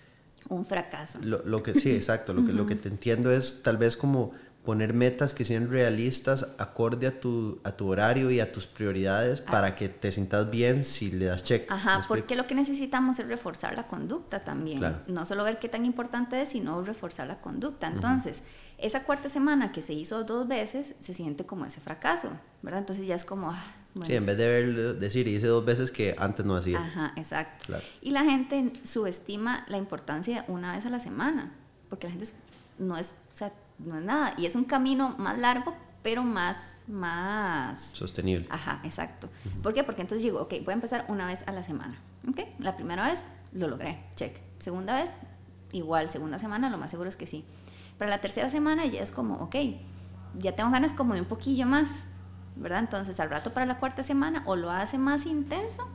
Un fracaso. Lo, lo que, sí, exacto. Lo que, lo que te entiendo es tal vez como poner metas que sean realistas acorde a tu, a tu horario y a tus prioridades ah. para que te sientas bien si le das check. Ajá, porque lo que necesitamos es reforzar la conducta también. No solo ver qué tan importante es, sino reforzar la conducta. Entonces, esa cuarta semana que se hizo dos veces, se siente como ese fracaso, ¿verdad? Entonces ya es como... Ah, sí, en vez de ver, decir, hice dos veces que antes no hacía. Ajá, exacto. Y la gente subestima la importancia de una vez a la semana, porque la gente no es, o sea, no es nada. Y es un camino más largo, pero más, más... Sostenible. Ajá, exacto. ¿Por qué? Porque entonces digo, ok, voy a empezar una vez a la semana. Ok, la primera vez lo logré, check. Segunda vez, igual, segunda semana, lo más seguro es que sí. Pero la tercera semana ya es como, ok, ya tengo ganas como de un poquillo más, ¿verdad? Entonces al rato para la cuarta semana o lo hace más intenso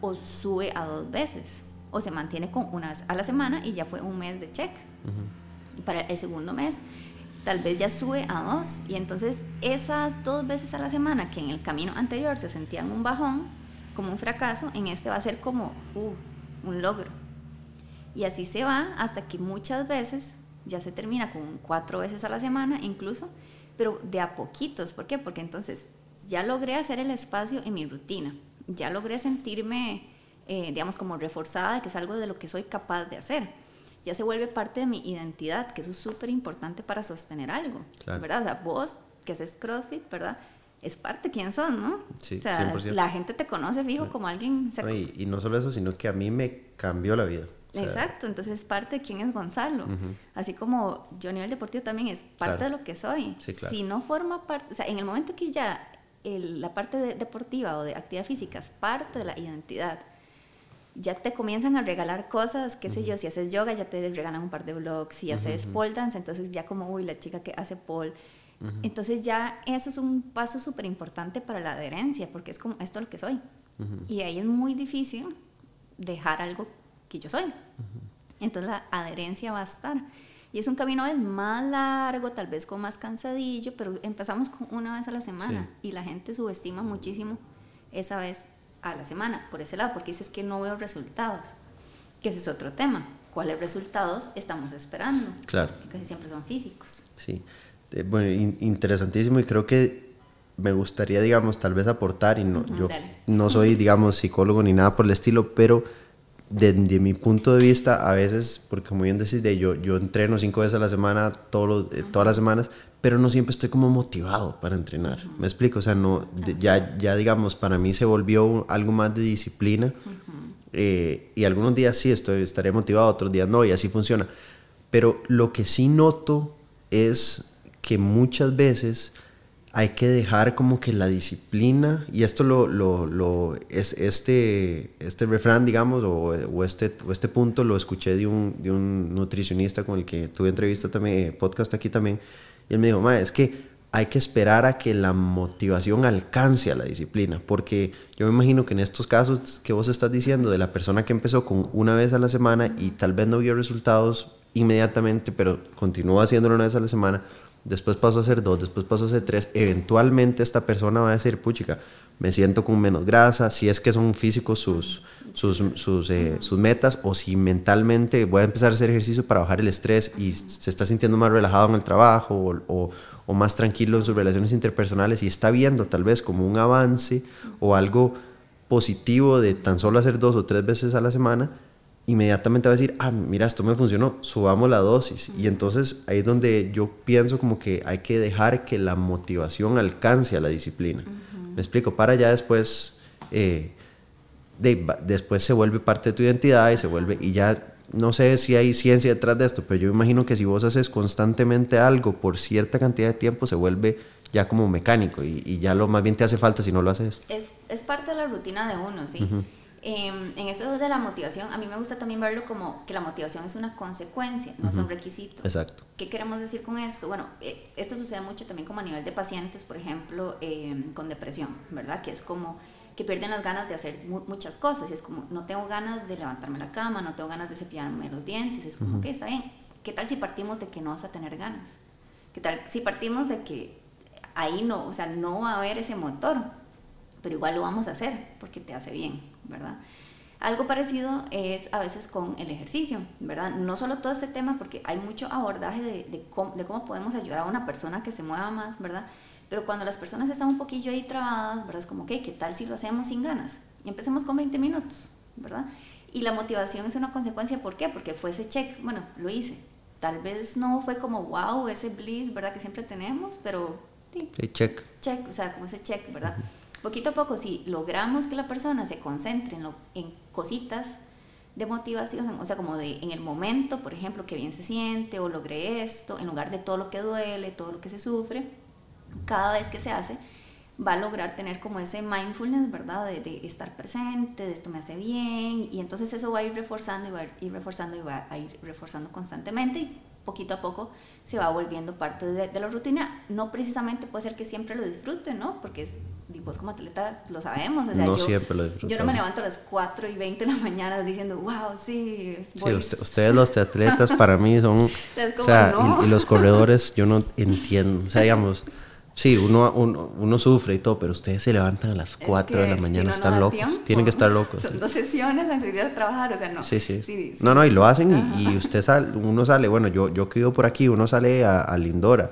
o sube a dos veces o se mantiene con una vez a la semana y ya fue un mes de check. Para el segundo mes tal vez ya sube a dos y entonces esas dos veces a la semana que en el camino anterior se sentían un bajón, como un fracaso, en este va a ser como uh, un logro. Y así se va hasta que muchas veces ya se termina con cuatro veces a la semana incluso, pero de a poquitos. ¿Por qué? Porque entonces ya logré hacer el espacio en mi rutina, ya logré sentirme, eh, digamos, como reforzada, que es algo de lo que soy capaz de hacer. Ya se vuelve parte de mi identidad, que eso es súper importante para sostener algo, ¿verdad? O sea, vos que haces CrossFit, ¿verdad? es parte de quién son, ¿no? Sí, o sea, la gente te conoce fijo como alguien... y, y, no solo eso, sino que a mí me cambió la vida. Exacto, entonces es parte de quién es Gonzalo. Así como yo a nivel deportivo también es parte de lo que soy. Si no forma parte, o sea, en el momento que ya la parte deportiva o de actividad física es parte de la identidad, ya te comienzan a regalar cosas, qué sé yo, si haces yoga ya te regalan un par de blogs, si haces pole dance, entonces ya como, uy, la chica que hace pole. Entonces ya eso es un paso súper importante para la adherencia, porque es como, esto es lo que soy. Y ahí es muy difícil dejar algo que yo soy. Entonces la adherencia va a estar. Y es un camino es más largo, tal vez con más cansadillo, pero empezamos con una vez a la semana y la gente subestima muchísimo esa vez a la semana, por ese lado, porque dices que no veo resultados, que ese es otro tema. ¿Cuáles resultados estamos esperando? Claro. Casi siempre son físicos. Sí. bueno, interesantísimo y creo que me gustaría, digamos, tal vez aportar, y no, yo dale. no soy, digamos, psicólogo ni nada por el estilo, pero desde mi punto de vista, a veces, porque como bien decís, de yo, yo entreno cinco veces a la semana, todos los- eh, todas las semanas, pero no siempre estoy como motivado para entrenar. ¿Me explico? O sea, no, de- ya, ya, digamos, para mí se volvió algo más de disciplina. eh, y algunos días sí estoy, estaré motivado, otros días no, y así funciona. Pero lo que sí noto es que muchas veces hay que dejar como que la disciplina, y esto lo, lo, lo- es este, este refrán, digamos, o, o este, o este punto lo escuché de un, de un nutricionista con el que tuve entrevista también, eh, podcast aquí también, y él me dijo, "Ma, es que hay que esperar a que la motivación alcance a la disciplina, porque yo me imagino que en estos casos que vos estás diciendo de la persona que empezó con una vez a la semana y tal vez no vio resultados inmediatamente, pero continuó haciéndolo una vez a la semana, después pasó a hacer dos, después pasó a hacer tres, eventualmente esta persona va a decir, puchica, me siento con menos grasa, si es que son físicos sus, sus, sus, eh, sus metas, o si mentalmente voy a empezar a hacer ejercicio para bajar el estrés y se está sintiendo más relajado en el trabajo o más tranquilo en sus relaciones interpersonales y está viendo tal vez como un avance o algo positivo de tan solo hacer dos o tres veces a la semana, inmediatamente va a decir, ah, mira, esto me funcionó, subamos la dosis. Y entonces ahí es donde yo pienso como que hay que dejar que la motivación alcance a la disciplina. Me explico, para ya después, eh, de- después se vuelve parte de tu identidad y se vuelve, y ya no sé si hay ciencia detrás de esto, pero yo imagino que si vos haces constantemente algo por cierta cantidad de tiempo, se vuelve ya como mecánico y, y ya lo más bien te hace falta si no lo haces. Es, es parte de la rutina de uno, ¿sí? Em, en eso de la motivación, a mí me gusta también verlo como que la motivación es una consecuencia, no es un requisito. Exacto. ¿Qué queremos decir con esto? Bueno, eh, esto sucede mucho también como a nivel de pacientes, por ejemplo, em, con depresión, ¿verdad? Que es como que pierden las ganas de hacer mu- muchas cosas. Y es como, no tengo ganas de levantarme la cama, no tengo ganas de cepillarme los dientes. Es como, que está bien. ¿Qué tal si partimos de que no vas a tener ganas? ¿Qué tal si partimos de que ahí no, o sea, no va a haber ese motor? Pero igual lo vamos a hacer porque te hace bien, ¿verdad? Algo parecido es a veces con el ejercicio, ¿verdad? No solo todo este tema, porque hay mucho abordaje de, de cómo, de cómo podemos ayudar a una persona que se mueva más, ¿verdad? Pero cuando las personas están un poquillo ahí trabadas, ¿verdad? Es como, ok, ¿qué tal si lo hacemos sin ganas? Y empecemos con 20 minutos, ¿verdad? Y la motivación es una consecuencia, ¿por qué? Porque fue ese check, bueno, lo hice. Tal vez no fue como, wow, ese bliss, ¿verdad? Que siempre tenemos, pero sí, Sí, check. check, o sea, como ese check, ¿verdad? Poquito a poco, si logramos que la persona se concentre en, lo- en cositas de motivación, o sea, como de en el momento, por ejemplo, que bien se siente o logré esto, en lugar de todo lo que duele, todo lo que se sufre, cada vez que se hace, va a lograr tener como ese mindfulness, ¿verdad? De, de estar presente, de esto me hace bien, y entonces eso va a ir reforzando y va a ir reforzando y va a ir reforzando constantemente y poquito a poco se va volviendo parte de, de la rutina. No precisamente puede ser que siempre lo disfruten, ¿no? Porque es, vos como atleta lo sabemos. O sea, No yo, siempre lo Yo no me levanto a las 4 y 20 de la mañana diciendo, wow, sí, Sí, voy- usted- ustedes los atletas para mí son... Es como, o sea, no. y, y los corredores yo no entiendo. O sea, digamos, sí, uno, uno, uno sufre y todo, pero ustedes se levantan a las Es 4 de la si mañana, no están locos. tiempo. Tienen que estar locos. Son sí. dos sesiones antes de ir a trabajar, o sea, no. Sí, sí. sí, No, no, y lo hacen y, y usted sale, uno sale, bueno, yo, yo que vivo por aquí, uno sale a, a Lindora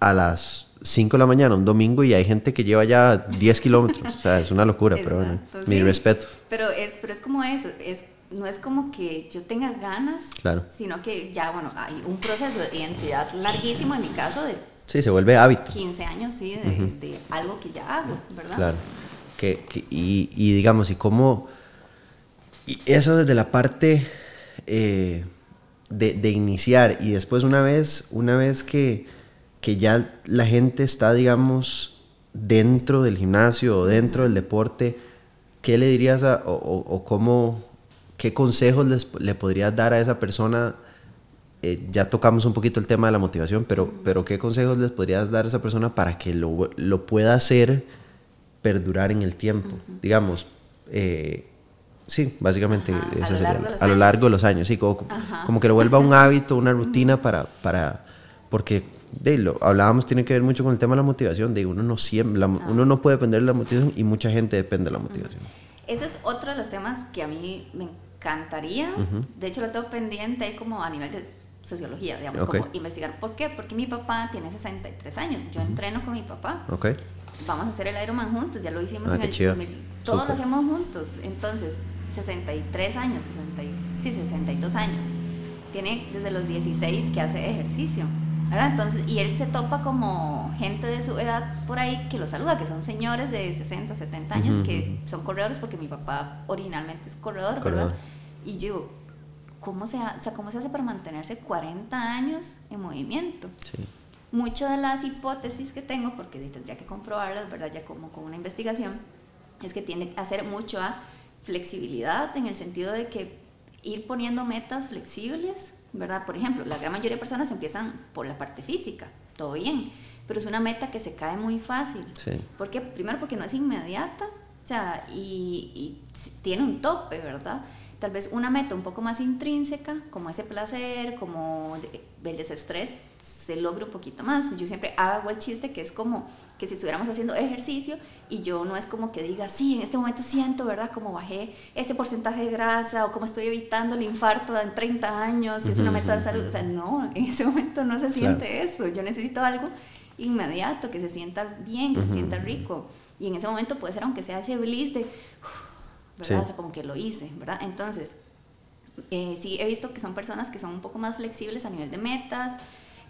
a las 5 de la mañana, un domingo, y hay gente que lleva ya 10 kilómetros. O sea, es una locura, pero bueno, mi respeto. Pero es, pero es como eso, es, no es como que yo tenga ganas, Claro. sino que ya, bueno, hay un proceso de identidad larguísimo, en mi caso, de Sí, se vuelve hábito. 15 años, sí, de, de algo que ya hago, ¿verdad? Claro. Que, que- y, y digamos, y cómo. Y eso desde la parte eh, de, de iniciar. Y después, una vez, una vez que, que ya la gente está, digamos, dentro del gimnasio o dentro del deporte, ¿qué le dirías a, o, o- o cómo, qué consejos les- le podrías dar a esa persona? Eh, ya tocamos un poquito el tema de la motivación, pero, pero ¿qué consejos les podrías dar a esa persona para que lo, lo pueda hacer perdurar en el tiempo? Digamos, eh, sí, básicamente Ajá, a ese lo sería, largo de los a lo largo de los años, sí, como, como que lo vuelva un hábito, una rutina para, para porque de lo hablábamos, tiene que ver mucho con el tema de la motivación, de uno no siempre, la- uno no puede depender de la motivación y mucha gente depende de la motivación. Eso es otro de los temas que a mí me encantaría. De hecho, lo tengo pendiente como a nivel de sociología, digamos, como investigar. ¿Por qué? Porque mi papá tiene 63 años, yo entreno con mi papá. Okay. Vamos a hacer el Ironman juntos, ya lo hicimos ah, en el 2000. Todos lo hacemos juntos. Entonces, 63 años, 60, sí, 62 años. Tiene desde los 16 que hace ejercicio. ¿verdad? Entonces, y él se topa como gente de su edad por ahí que lo saluda, que son señores de 60, 70 años, que son corredores, porque mi papá originalmente es corredor, ¿verdad? Y yo, ¿cómo se, o sea, ¿cómo se hace para mantenerse 40 años en movimiento? Sí. Muchas de las hipótesis que tengo, porque tendría que comprobarlas, ¿verdad? Ya como con una investigación, es que tiene que hacer mucho a flexibilidad en el sentido de que ir poniendo metas flexibles, ¿verdad? Por ejemplo, la gran mayoría de personas empiezan por la parte física, todo bien, pero es una meta que se cae muy fácil. Sí. ¿Por qué? Primero porque no es inmediata, o sea, y, y tiene un tope, ¿verdad? Tal vez una meta un poco más intrínseca, como ese placer, como el desestrés, se logra un poquito más. Yo siempre hago el chiste que es como que si estuviéramos haciendo ejercicio y yo no es como que diga, sí, en este momento siento, ¿verdad? Como bajé ese porcentaje de grasa o como estoy evitando el infarto en 30 años, si es una meta de salud. O sea, no, en ese momento no se siente eso. Yo necesito algo inmediato, que se sienta bien, que se sienta rico. Y en ese momento puede ser, aunque sea ese bliss de, ¿verdad? O sea, como que lo hice, ¿verdad? Entonces, eh, sí he visto que son personas que son un poco más flexibles a nivel de metas,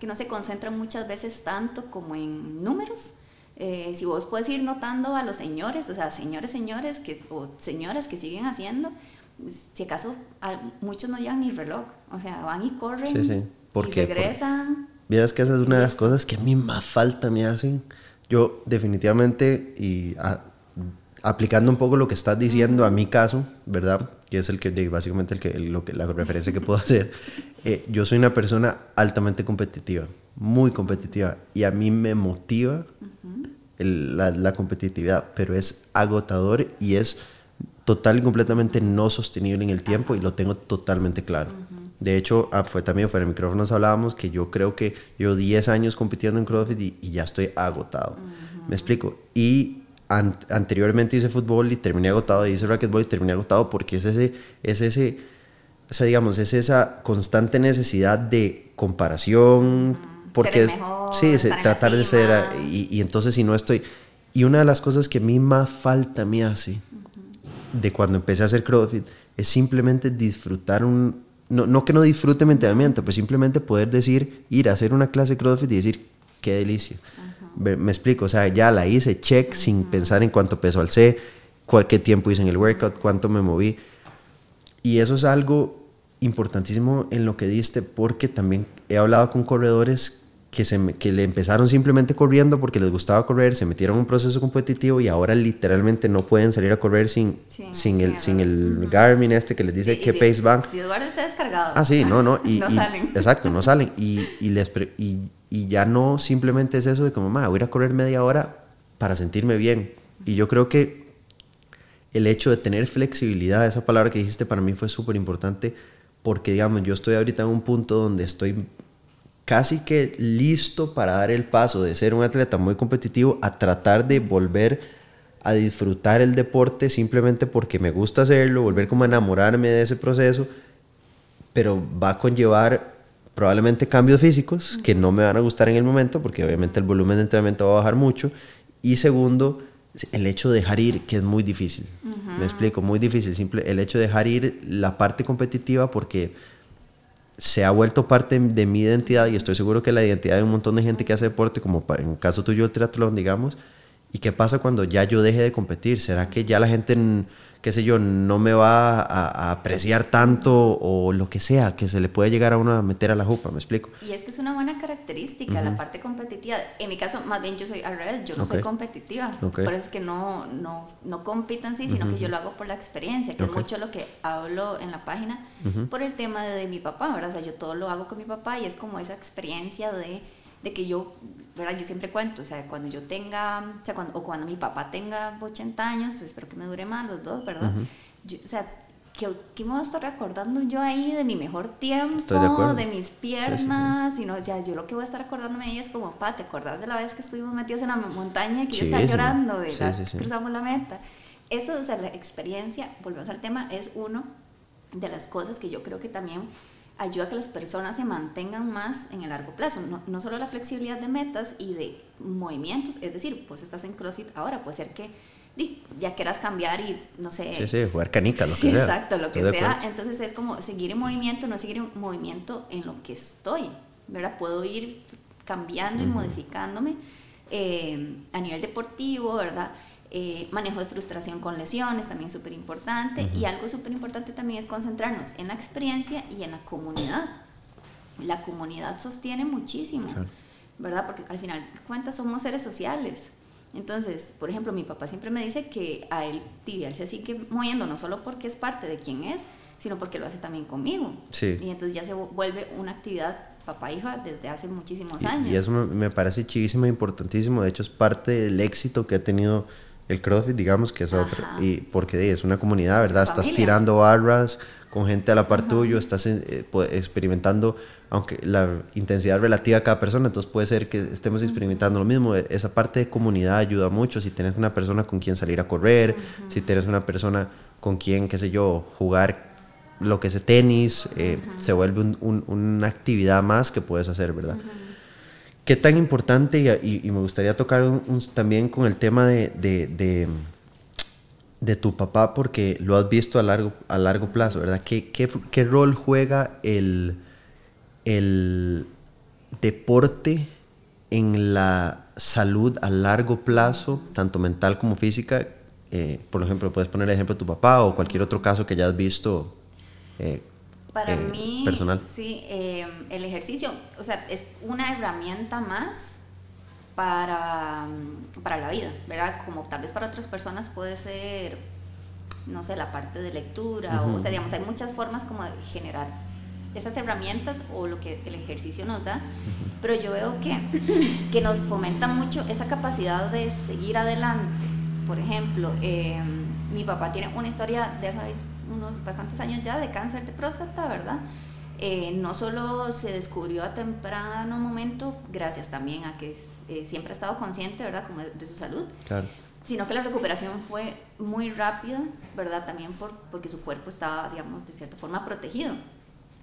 que no se concentran muchas veces tanto como en números. Eh, si vos puedes ir notando a los señores, o sea, señores, señores, que, o señoras que siguen haciendo, si acaso muchos no llevan ni reloj, o sea, van y corren sí, sí. ¿Por y regresan. Vieras que esa es una de las cosas que a mí más falta me hacen. Yo definitivamente, y aplicando un poco lo que estás diciendo a mi caso, ¿verdad? Que es el que, básicamente el que, lo que, la referencia que puedo hacer. Eh, yo soy una persona altamente competitiva, muy competitiva, y a mí me motiva la, competitividad, pero es agotador y es total y completamente no sostenible en el tiempo y lo tengo totalmente claro. De hecho, ah, fue también fuera de micrófonos hablábamos que yo creo que yo 10 años compitiendo en CrossFit y, y ya estoy agotado. Me explico. Y anteriormente hice fútbol y terminé agotado, hice racquetball y terminé agotado porque es ese, es ese, o sea, digamos, es esa constante necesidad de comparación, porque sí, tratar de ser, y, y, entonces si no estoy, y una de las cosas que a mí más falta me hace de cuando empecé a hacer CrossFit es simplemente disfrutar un, no, no que no disfrute mi entrenamiento, pero simplemente poder decir, ir a hacer una clase de CrossFit y decir, qué delicia. Me explico, o sea, ya la hice, check, sin pensar en cuánto peso alcé, qué tiempo hice en el workout, cuánto me moví. Y eso es algo importantísimo en lo que diste, porque también he hablado con corredores que, se, que le empezaron simplemente corriendo porque les gustaba correr, se metieron en un proceso competitivo y ahora literalmente no pueden salir a correr sin, sin, el, sin el Garmin este que les dice qué pace van. Si Eduardo está descargado. Ah, sí, no, no. Y, no salen. Exacto, no salen. Y, y, les, y y ya no simplemente es eso de como, mamá, voy a ir a correr media hora para sentirme bien. Y yo creo que el hecho de tener flexibilidad, esa palabra que dijiste para mí fue súper importante porque, digamos, yo estoy ahorita en un punto donde estoy casi que listo para dar el paso de ser un atleta muy competitivo a tratar de volver a disfrutar el deporte simplemente porque me gusta hacerlo, volver como a enamorarme de ese proceso, pero va a conllevar probablemente cambios físicos que no me van a gustar en el momento porque obviamente el volumen de entrenamiento va a bajar mucho. Y segundo, el hecho de dejar ir, que es muy difícil. Me explico, muy difícil. Simple, el hecho de dejar ir la parte competitiva porque se ha vuelto parte de mi identidad y estoy seguro que la identidad de un montón de gente que hace deporte, como en el caso tuyo el triatlón, digamos. ¿Y qué pasa cuando ya yo deje de competir? ¿Será que ya la gente qué sé yo, no me va a, apreciar tanto o lo que sea, que se le puede llegar a uno a meter a la jupa, ¿me explico? Y es que es una buena característica, la parte competitiva. En mi caso, más bien yo soy al revés, yo no soy competitiva. Por eso es que no, no, no compito en sí, sino que yo lo hago por la experiencia, que es mucho lo que hablo en la página, por el tema de, mi papá, ¿verdad? O sea, yo todo lo hago con mi papá y es como esa experiencia de de que yo, ¿verdad? Yo siempre cuento, o sea, cuando yo tenga, o, sea, cuando, o cuando mi papá tenga 80 años, espero que me dure más los dos, ¿verdad? o sea, ¿qué, ¿qué, me voy a estar recordando yo ahí de mi mejor tiempo, de, mis piernas? Sino, o sea, yo lo que voy a estar acordándome ahí es como, papá, ¿te acordás de la vez que estuvimos metidos en la montaña y que yo estaba llorando de la, cruzamos la meta? Eso, o sea, la experiencia, volvemos al tema, es uno de las cosas que yo creo que también ayuda a que las personas se mantengan más en el largo plazo. No, no solo la flexibilidad de metas y de movimientos, es decir, pues estás en CrossFit ahora, puede ser que ya quieras cambiar y no sé. Sí, sí, jugar canica, lo que sea. Exacto, lo que sea. Entonces es como seguir en movimiento, no seguir en movimiento en lo que estoy, ¿verdad? Puedo ir cambiando y modificándome eh, a nivel deportivo, ¿verdad? Eh, manejo de frustración con lesiones, también súper importante. Y algo súper importante también es concentrarnos en la experiencia y en la comunidad. La comunidad sostiene muchísimo, ¿verdad? Porque al final de cuentas somos seres sociales. Entonces, por ejemplo, mi papá siempre me dice que a él, tibia, él se sigue moviendo no solo porque es parte de quien es, sino porque lo hace también conmigo. Sí. Y entonces ya se vuelve una actividad papá-hija desde hace muchísimos años. Y, eso me, parece chivísimo e importantísimo. De hecho, es parte del éxito que ha tenido el CrossFit, digamos, que es otro. Y porque es una comunidad, ¿verdad? Estás tirando barras con gente a la par tuyo, estás eh, experimentando aunque la intensidad relativa a cada persona, entonces puede ser que estemos experimentando lo mismo. E, esa parte de comunidad ayuda mucho. Si tienes una persona con quien salir a correr, si tienes una persona con quien, qué sé yo, jugar lo que es tenis, eh, se vuelve una actividad más que puedes hacer, ¿verdad? ¿Qué tan importante, y, me gustaría tocar también con el tema de, de, tu papá, porque lo has visto a largo, a largo plazo, ¿verdad? ¿Qué, qué, rol juega el el deporte en la salud a largo plazo, tanto mental como física. Eh, por ejemplo, puedes poner el ejemplo de tu papá o cualquier otro caso que hayas visto. Eh, para eh, mí, personal. sí, el ejercicio, o sea, es una herramienta más para, para la vida, ¿verdad? Como tal vez para otras personas puede ser, no sé, la parte de lectura, o, o sea, digamos, hay muchas formas como de generar esas herramientas o lo que el ejercicio nos da, pero yo veo que, que nos fomenta mucho esa capacidad de seguir adelante. Por ejemplo, em, mi papá tiene una historia de hace unos bastantes años ya de cáncer de próstata, ¿verdad? Eh, no solo se descubrió a temprano momento, gracias también a que eh, siempre ha estado consciente, ¿verdad? Como de, su salud. Sino que la recuperación fue muy rápida, ¿verdad? También por, porque su cuerpo estaba, digamos, de cierta forma protegido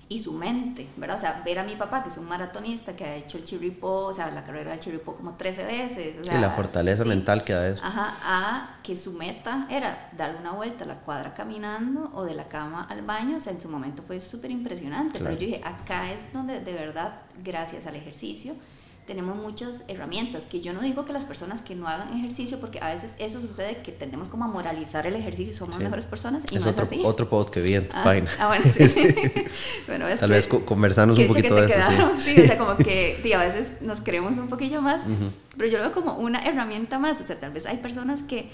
y su mente, ¿verdad? O sea, ver a mi papá, que es un maratonista, que ha hecho el chiripo, o sea, la carrera del chiripo como 13 veces. O y la fortaleza mental que da eso. Ajá, a que su meta era dar una vuelta a la cuadra caminando o de la cama al baño, o sea, en su momento fue súper impresionante, pero yo dije, acá es donde de verdad, gracias al ejercicio, tenemos muchas herramientas, que yo no digo que las personas que no hagan ejercicio, porque a veces eso sucede que tendemos como a moralizar el ejercicio y somos mejores personas y es no otro, es así. otro post que vi en ah, página. Ah, bueno, sí. bueno, Tal vez conversarnos un poquito de eso. Sí. o sea, como que a veces nos creemos un poquillo más, pero yo lo veo como una herramienta más, o sea, tal vez hay personas que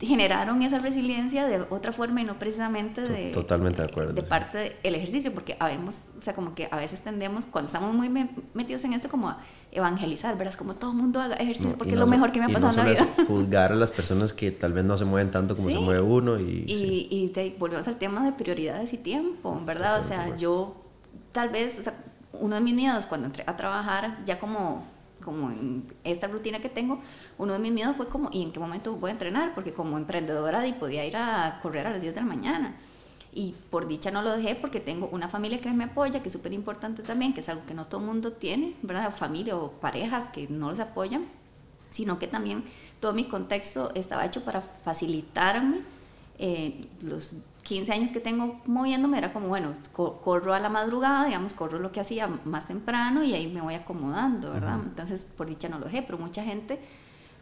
generaron esa resiliencia de otra forma y no precisamente de totalmente de acuerdo de parte del ejercicio porque habemos o sea como que a veces tendemos cuando estamos muy metidos en esto como a evangelizar verás como todo el mundo haga ejercicio porque es lo mejor que me ha pasado en la vida. juzgar a las personas que tal vez no se mueven tanto como se mueve uno y y, y te, volvemos al tema de prioridades y tiempo verdad o sea yo tal vez o sea uno de mis miedos cuando entré a trabajar ya como como en esta rutina que tengo, uno de mis miedos fue como, ¿y en qué momento voy a entrenar? Porque como emprendedora podía ir a correr a las 10 de la mañana. Y por dicha no lo dejé porque tengo una familia que me apoya, que es súper importante también, que es algo que no todo el mundo tiene, ¿verdad? Familia o parejas que no los apoyan, sino que también todo mi contexto estaba hecho para facilitarme eh, los 15 años que tengo moviéndome era como, bueno, corro a la madrugada, digamos, corro lo que hacía más temprano y ahí me voy acomodando, ¿verdad? Entonces, por dicha no lo dejé, pero mucha gente,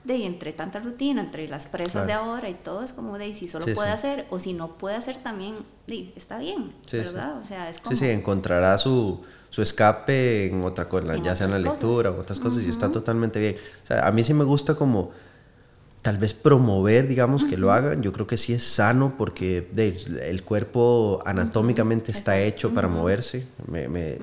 de entre tanta rutina, entre las presas de ahora y todo, es como de si solo puede hacer o si no puede hacer también, de, está bien, ¿verdad? O sea, es como... Sí, sí, encontrará su, su escape en otra cosa, ya sea en la lectura o otras cosas y está totalmente bien. O sea, a mí sí me gusta como tal vez promover, digamos, que lo hagan. Yo creo que sí es sano porque el cuerpo anatómicamente está hecho para moverse.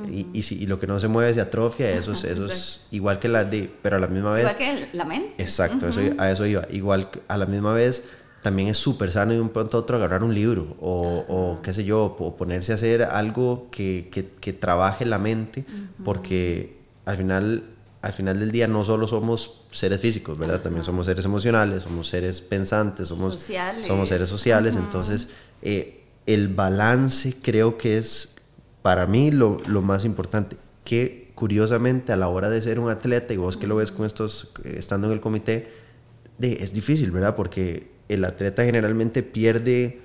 Y, si, lo que no se mueve se atrofia, eso es, eso es igual que la de, pero a la misma vez... Igual que la mente. Exacto, a eso iba. Igual a la misma vez también es súper sano de un pronto a otro agarrar un libro o, qué sé yo, o ponerse a hacer algo que, que, trabaje la mente porque al final al final del día no solo somos seres físicos, ¿verdad? También somos seres emocionales, somos seres pensantes, somos, somos seres sociales. Entonces, eh, el balance creo que es para mí lo, lo más importante, que curiosamente a la hora de ser un atleta, y vos que lo ves con estos, eh, estando en el comité, de, es difícil, ¿verdad? Porque el atleta generalmente pierde,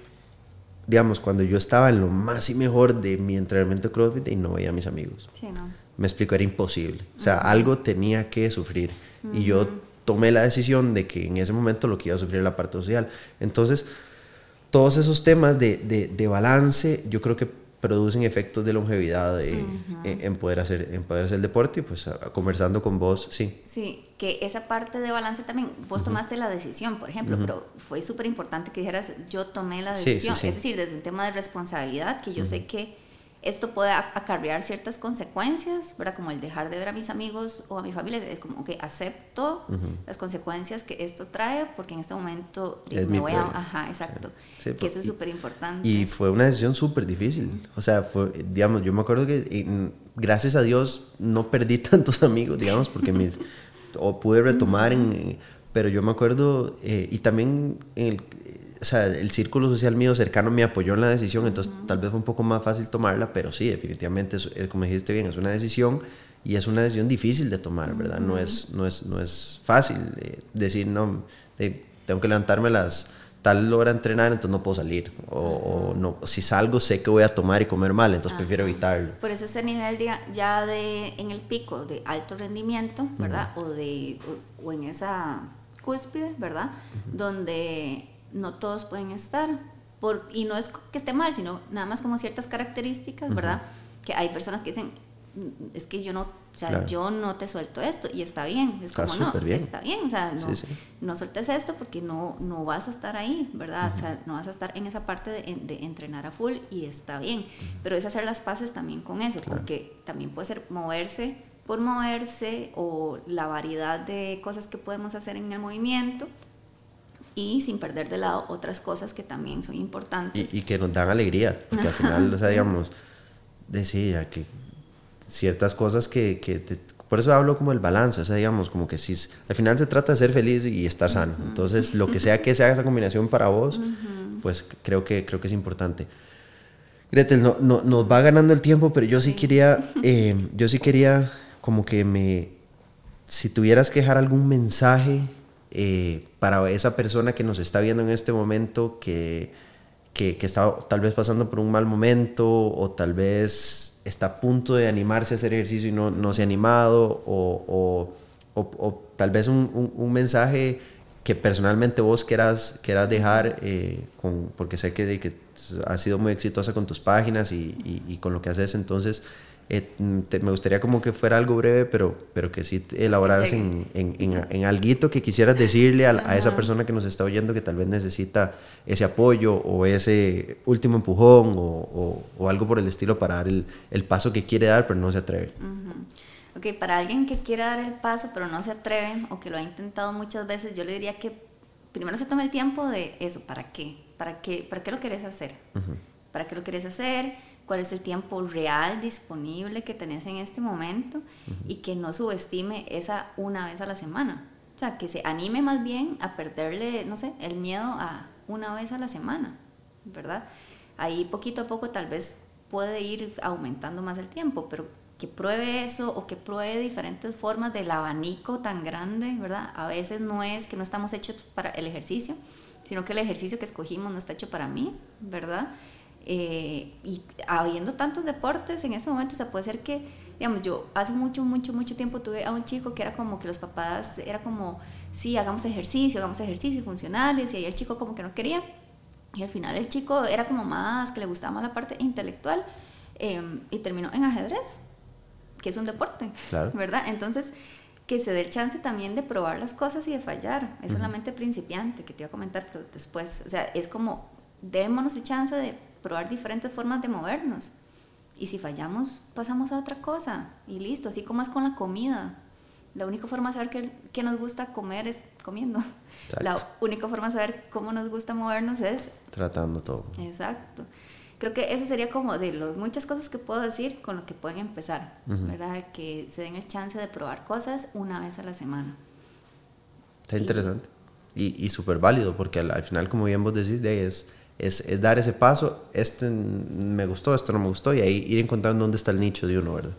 digamos, cuando yo estaba en lo más y mejor de mi entrenamiento CrossFit y no veía a mis amigos. Sí, no. Me explico, era imposible. O sea, algo tenía que sufrir. Y yo tomé la decisión de que en ese momento lo que iba a sufrir era la parte social. Entonces, todos esos temas de, de, de balance, yo creo que producen efectos de longevidad en, en, poder hacer, en poder hacer el deporte y pues conversando con vos, sí. Sí, que esa parte de balance también, vos tomaste la decisión, por ejemplo, pero fue súper importante que dijeras, yo tomé la decisión, es decir, desde un tema de responsabilidad, que yo sé que esto puede acarrear ciertas consecuencias, ¿verdad? Como el dejar de ver a mis amigos o a mi familia, es como que acepto las consecuencias que esto trae porque en este momento me voy a... Ajá, exacto. que pues, eso es súper importante. Y fue una decisión súper difícil. O sea, fue, digamos, yo me acuerdo que gracias a Dios no perdí tantos amigos, digamos, porque mis... o pude retomar en... Pero yo me acuerdo, eh, y también en el, o sea, el círculo social mío cercano me apoyó en la decisión, entonces tal vez fue un poco más fácil tomarla, pero sí, definitivamente, es, como dijiste bien, es una decisión y es una decisión difícil de tomar, ¿verdad? No es, no es, no es fácil decir, no, tengo que levantarme a las tal hora a entrenar, entonces no puedo salir. O, no, si salgo sé que voy a tomar y comer mal, entonces prefiero evitarlo. Por eso ese nivel de, ya de, en el pico de alto rendimiento, ¿verdad? o, de, o, en esa cúspide, ¿verdad? Donde no todos pueden estar. Por, y no es que esté mal, sino nada más como ciertas características, ¿verdad? Que hay personas que dicen, mm, es que yo no, o sea, yo no te suelto esto y está bien. Es como, no, está bien, o sea, no, no, sueltes esto porque no, no vas a estar ahí, ¿verdad? O sea, no vas a estar en esa parte de, entrenar a full y está bien. Pero es hacer las paces también con eso, porque también puede ser moverse por moverse o la variedad de cosas que podemos hacer en el movimiento y sin perder de lado otras cosas que también son importantes. Y, que nos dan alegría, porque al final, o sea, digamos, decía que ciertas cosas que, que por eso hablo como el balance, o sea, digamos, como que si al final se trata de ser feliz y estar sano. Entonces, lo que sea que sea esa combinación para vos, pues creo que, creo que es importante. Gretel, no, no, nos va ganando el tiempo, pero yo sí, quería, eh, yo sí quería como que me, si tuvieras que dejar algún mensaje eh, para esa persona que nos está viendo en este momento, que, que, está tal vez pasando por un mal momento o tal vez está a punto de animarse a hacer ejercicio y no, no se ha animado, o, o, tal vez un, un, mensaje que personalmente vos quieras, quieras dejar, eh, con, porque sé que, que has sido muy exitosa con tus páginas y, y, y con lo que haces, entonces eh, me gustaría como que fuera algo breve, pero, pero que sí elaboraras en, en, en, algo que quisieras decirle a, a, esa persona que nos está oyendo que tal vez necesita ese apoyo o ese último empujón o, o, algo por el estilo para dar el, el, paso que quiere dar, pero no se atreve. Ok, para alguien que quiere dar el paso, pero no se atreve o que lo ha intentado muchas veces, yo le diría que primero se tome el tiempo de eso, ¿para qué? ¿Para qué, para qué lo querés hacer? ¿Para qué lo querés hacer? Cuál es el tiempo real disponible que tenés en este momento y que no subestime esa una vez a la semana. O sea, que se anime más bien a perderle, no sé, el miedo a una vez a la semana, ¿verdad? Ahí poquito a poco tal vez puede ir aumentando más el tiempo, pero que pruebe eso o que pruebe diferentes formas del abanico tan grande, ¿verdad? A veces no es que no estamos hechos para el ejercicio, sino que el ejercicio que escogimos no está hecho para mí, ¿verdad? Eh, y habiendo tantos deportes en ese momento, o sea, puede ser que, digamos, yo hace mucho, mucho, mucho tiempo tuve a un chico que era como que los papás, era como, sí, hagamos ejercicio, hagamos ejercicio funcionales, y ahí el chico como que no quería. Y al final el chico era como más, que le gustaba más la parte intelectual, em, y terminó en ajedrez, que es un deporte, ¿verdad? Entonces, que se dé el chance también de probar las cosas y de fallar. Es solamente principiante, que te iba a comentar pero después. O sea, es como, démonos el chance de probar diferentes formas de movernos. Y si fallamos, pasamos a otra cosa y listo, así como es con la comida. La única forma de saber qué, nos gusta comer es comiendo. La única forma de saber cómo nos gusta movernos es... Tratando todo. Exacto. Creo que eso sería como de las muchas cosas que puedo decir con lo que pueden empezar, ¿verdad? Que se den el chance de probar cosas una vez a la semana. Está interesante. Y, y súper válido, porque al, final, como bien vos decís, de ahí es es, es, dar ese paso, este me gustó, esto no me gustó, y ahí ir encontrando dónde está el nicho de uno, ¿verdad?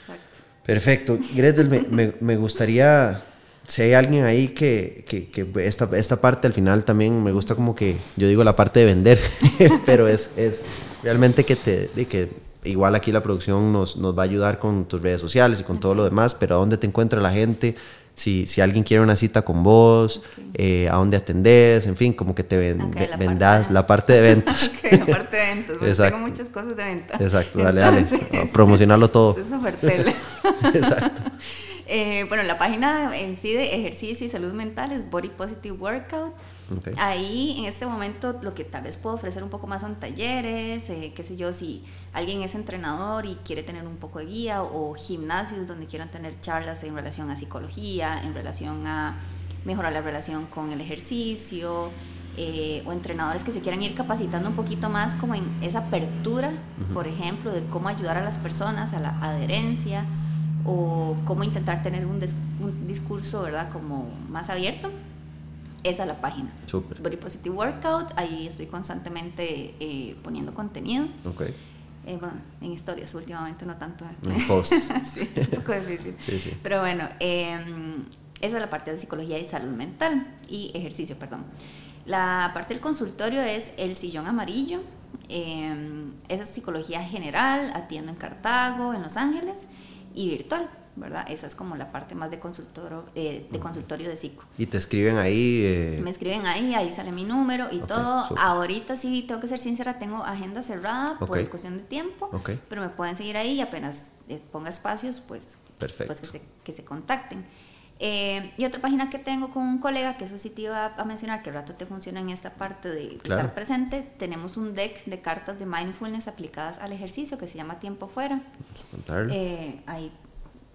Exacto. Perfecto. Gretel, me, me, me gustaría si hay alguien ahí que, que, que, esta, esta parte al final también me gusta como que, yo digo la parte de vender, pero es, es realmente que te, de que igual aquí la producción nos, nos va a ayudar con tus redes sociales y con todo lo demás, pero a dónde te encuentra la gente, si, si alguien quiere una cita con vos, eh, a dónde atendés, en fin, como que te ven, la vendas parte, la parte de ventas. la parte de ventas, porque tengo muchas cosas de venta. Exacto, dale, dale, promocionarlo todo. Es Exacto. Eh, bueno, la página en sí de ejercicio y salud mental es Body Positive Workout. Ahí en este momento lo que tal vez puedo ofrecer un poco más son talleres, eh, qué sé yo, si alguien es entrenador y quiere tener un poco de guía o gimnasios donde quieran tener charlas en relación a psicología, en relación a mejorar la relación con el ejercicio, eh, o entrenadores que se quieran ir capacitando un poquito más como en esa apertura, por ejemplo, de cómo ayudar a las personas a la adherencia o cómo intentar tener un, discurso, ¿verdad? Como más abierto. Esa es la página. Super. Body Positive Workout, ahí estoy constantemente eh, poniendo contenido. Ok. Eh, bueno, en historias últimamente, no tanto. En posts. sí, es un poco difícil. sí, sí. Pero bueno, em, esa es la parte de psicología y salud mental y ejercicio, perdón. La parte del consultorio es el sillón amarillo. Eh, esa es psicología general, atiendo en Cartago, en Los Ángeles y virtual, ¿verdad? Esa es como la parte más de consultorio, eh, de, consultorio de psico. ¿Y te escriben ahí? Eh? Me escriben ahí, ahí sale mi número y todo. Ahorita sí, tengo que ser sincera, tengo agenda cerrada por cuestión de tiempo, pero me pueden seguir ahí y apenas eh, ponga espacios, pues, pues que, se, que se contacten. y otra página que tengo con un colega, que eso sí te iba a mencionar, que el rato te funciona en esta parte de estar presente, tenemos un deck de cartas de mindfulness aplicadas al ejercicio que se llama Tiempo Fuera. Eh, ahí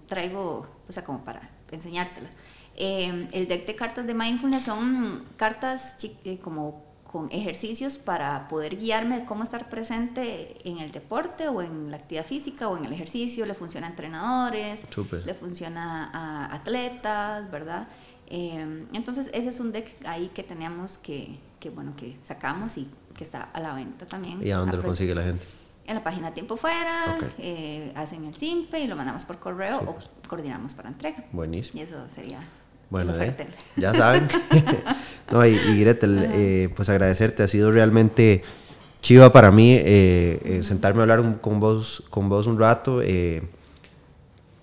traigo, o sea, como para enseñártela. Eh, el deck de cartas de mindfulness son cartas eh, como con ejercicios para poder guiarme de cómo estar presente en el deporte o en la actividad física o en el ejercicio. Le funciona a entrenadores, le funciona a atletas, ¿verdad? entonces ese es un deck ahí que tenemos que, que, bueno, que sacamos y que está a la venta también. ¿Y a dónde lo consigue la gente? En la página Tiempo Fuera, eh, hacen el SIMPE y lo mandamos por correo o coordinamos para entrega. Buenísimo. Y eso sería bueno, eh, ya saben. no, y, Gretel, eh, pues agradecerte, ha sido realmente chiva para mí sentarme a hablar con vos, con vos un rato.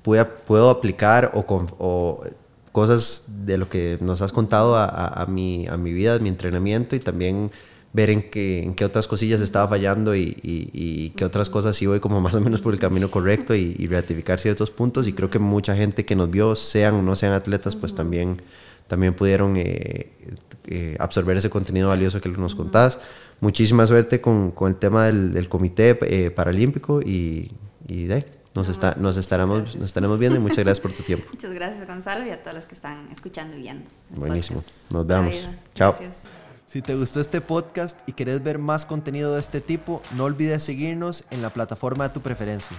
Puedo, puedo aplicar o, con, o cosas de lo que nos has contado a, a, mi, a mi vida, a mi entrenamiento y también ver en qué, en qué otras cosillas estaba fallando y, y, qué otras cosas sí voy como más o menos por el camino correcto y, y, ratificar ciertos puntos. Y creo que mucha gente que nos vio, sean o no sean atletas, pues también, también pudieron eh, eh, absorber ese contenido valioso que nos contás. Muchísima suerte con, con el tema del, del comité eh, paralímpico y, y de ahí. Nos, está, nos, estaremos, nos estaremos viendo y muchas gracias por tu tiempo. Muchas gracias, Gonzalo, y a todos los que están escuchando y viendo. Buenísimo. Nos vemos. Chao. Si te gustó este podcast y querés ver más contenido de este tipo, no olvides seguirnos en la plataforma de tu preferencia.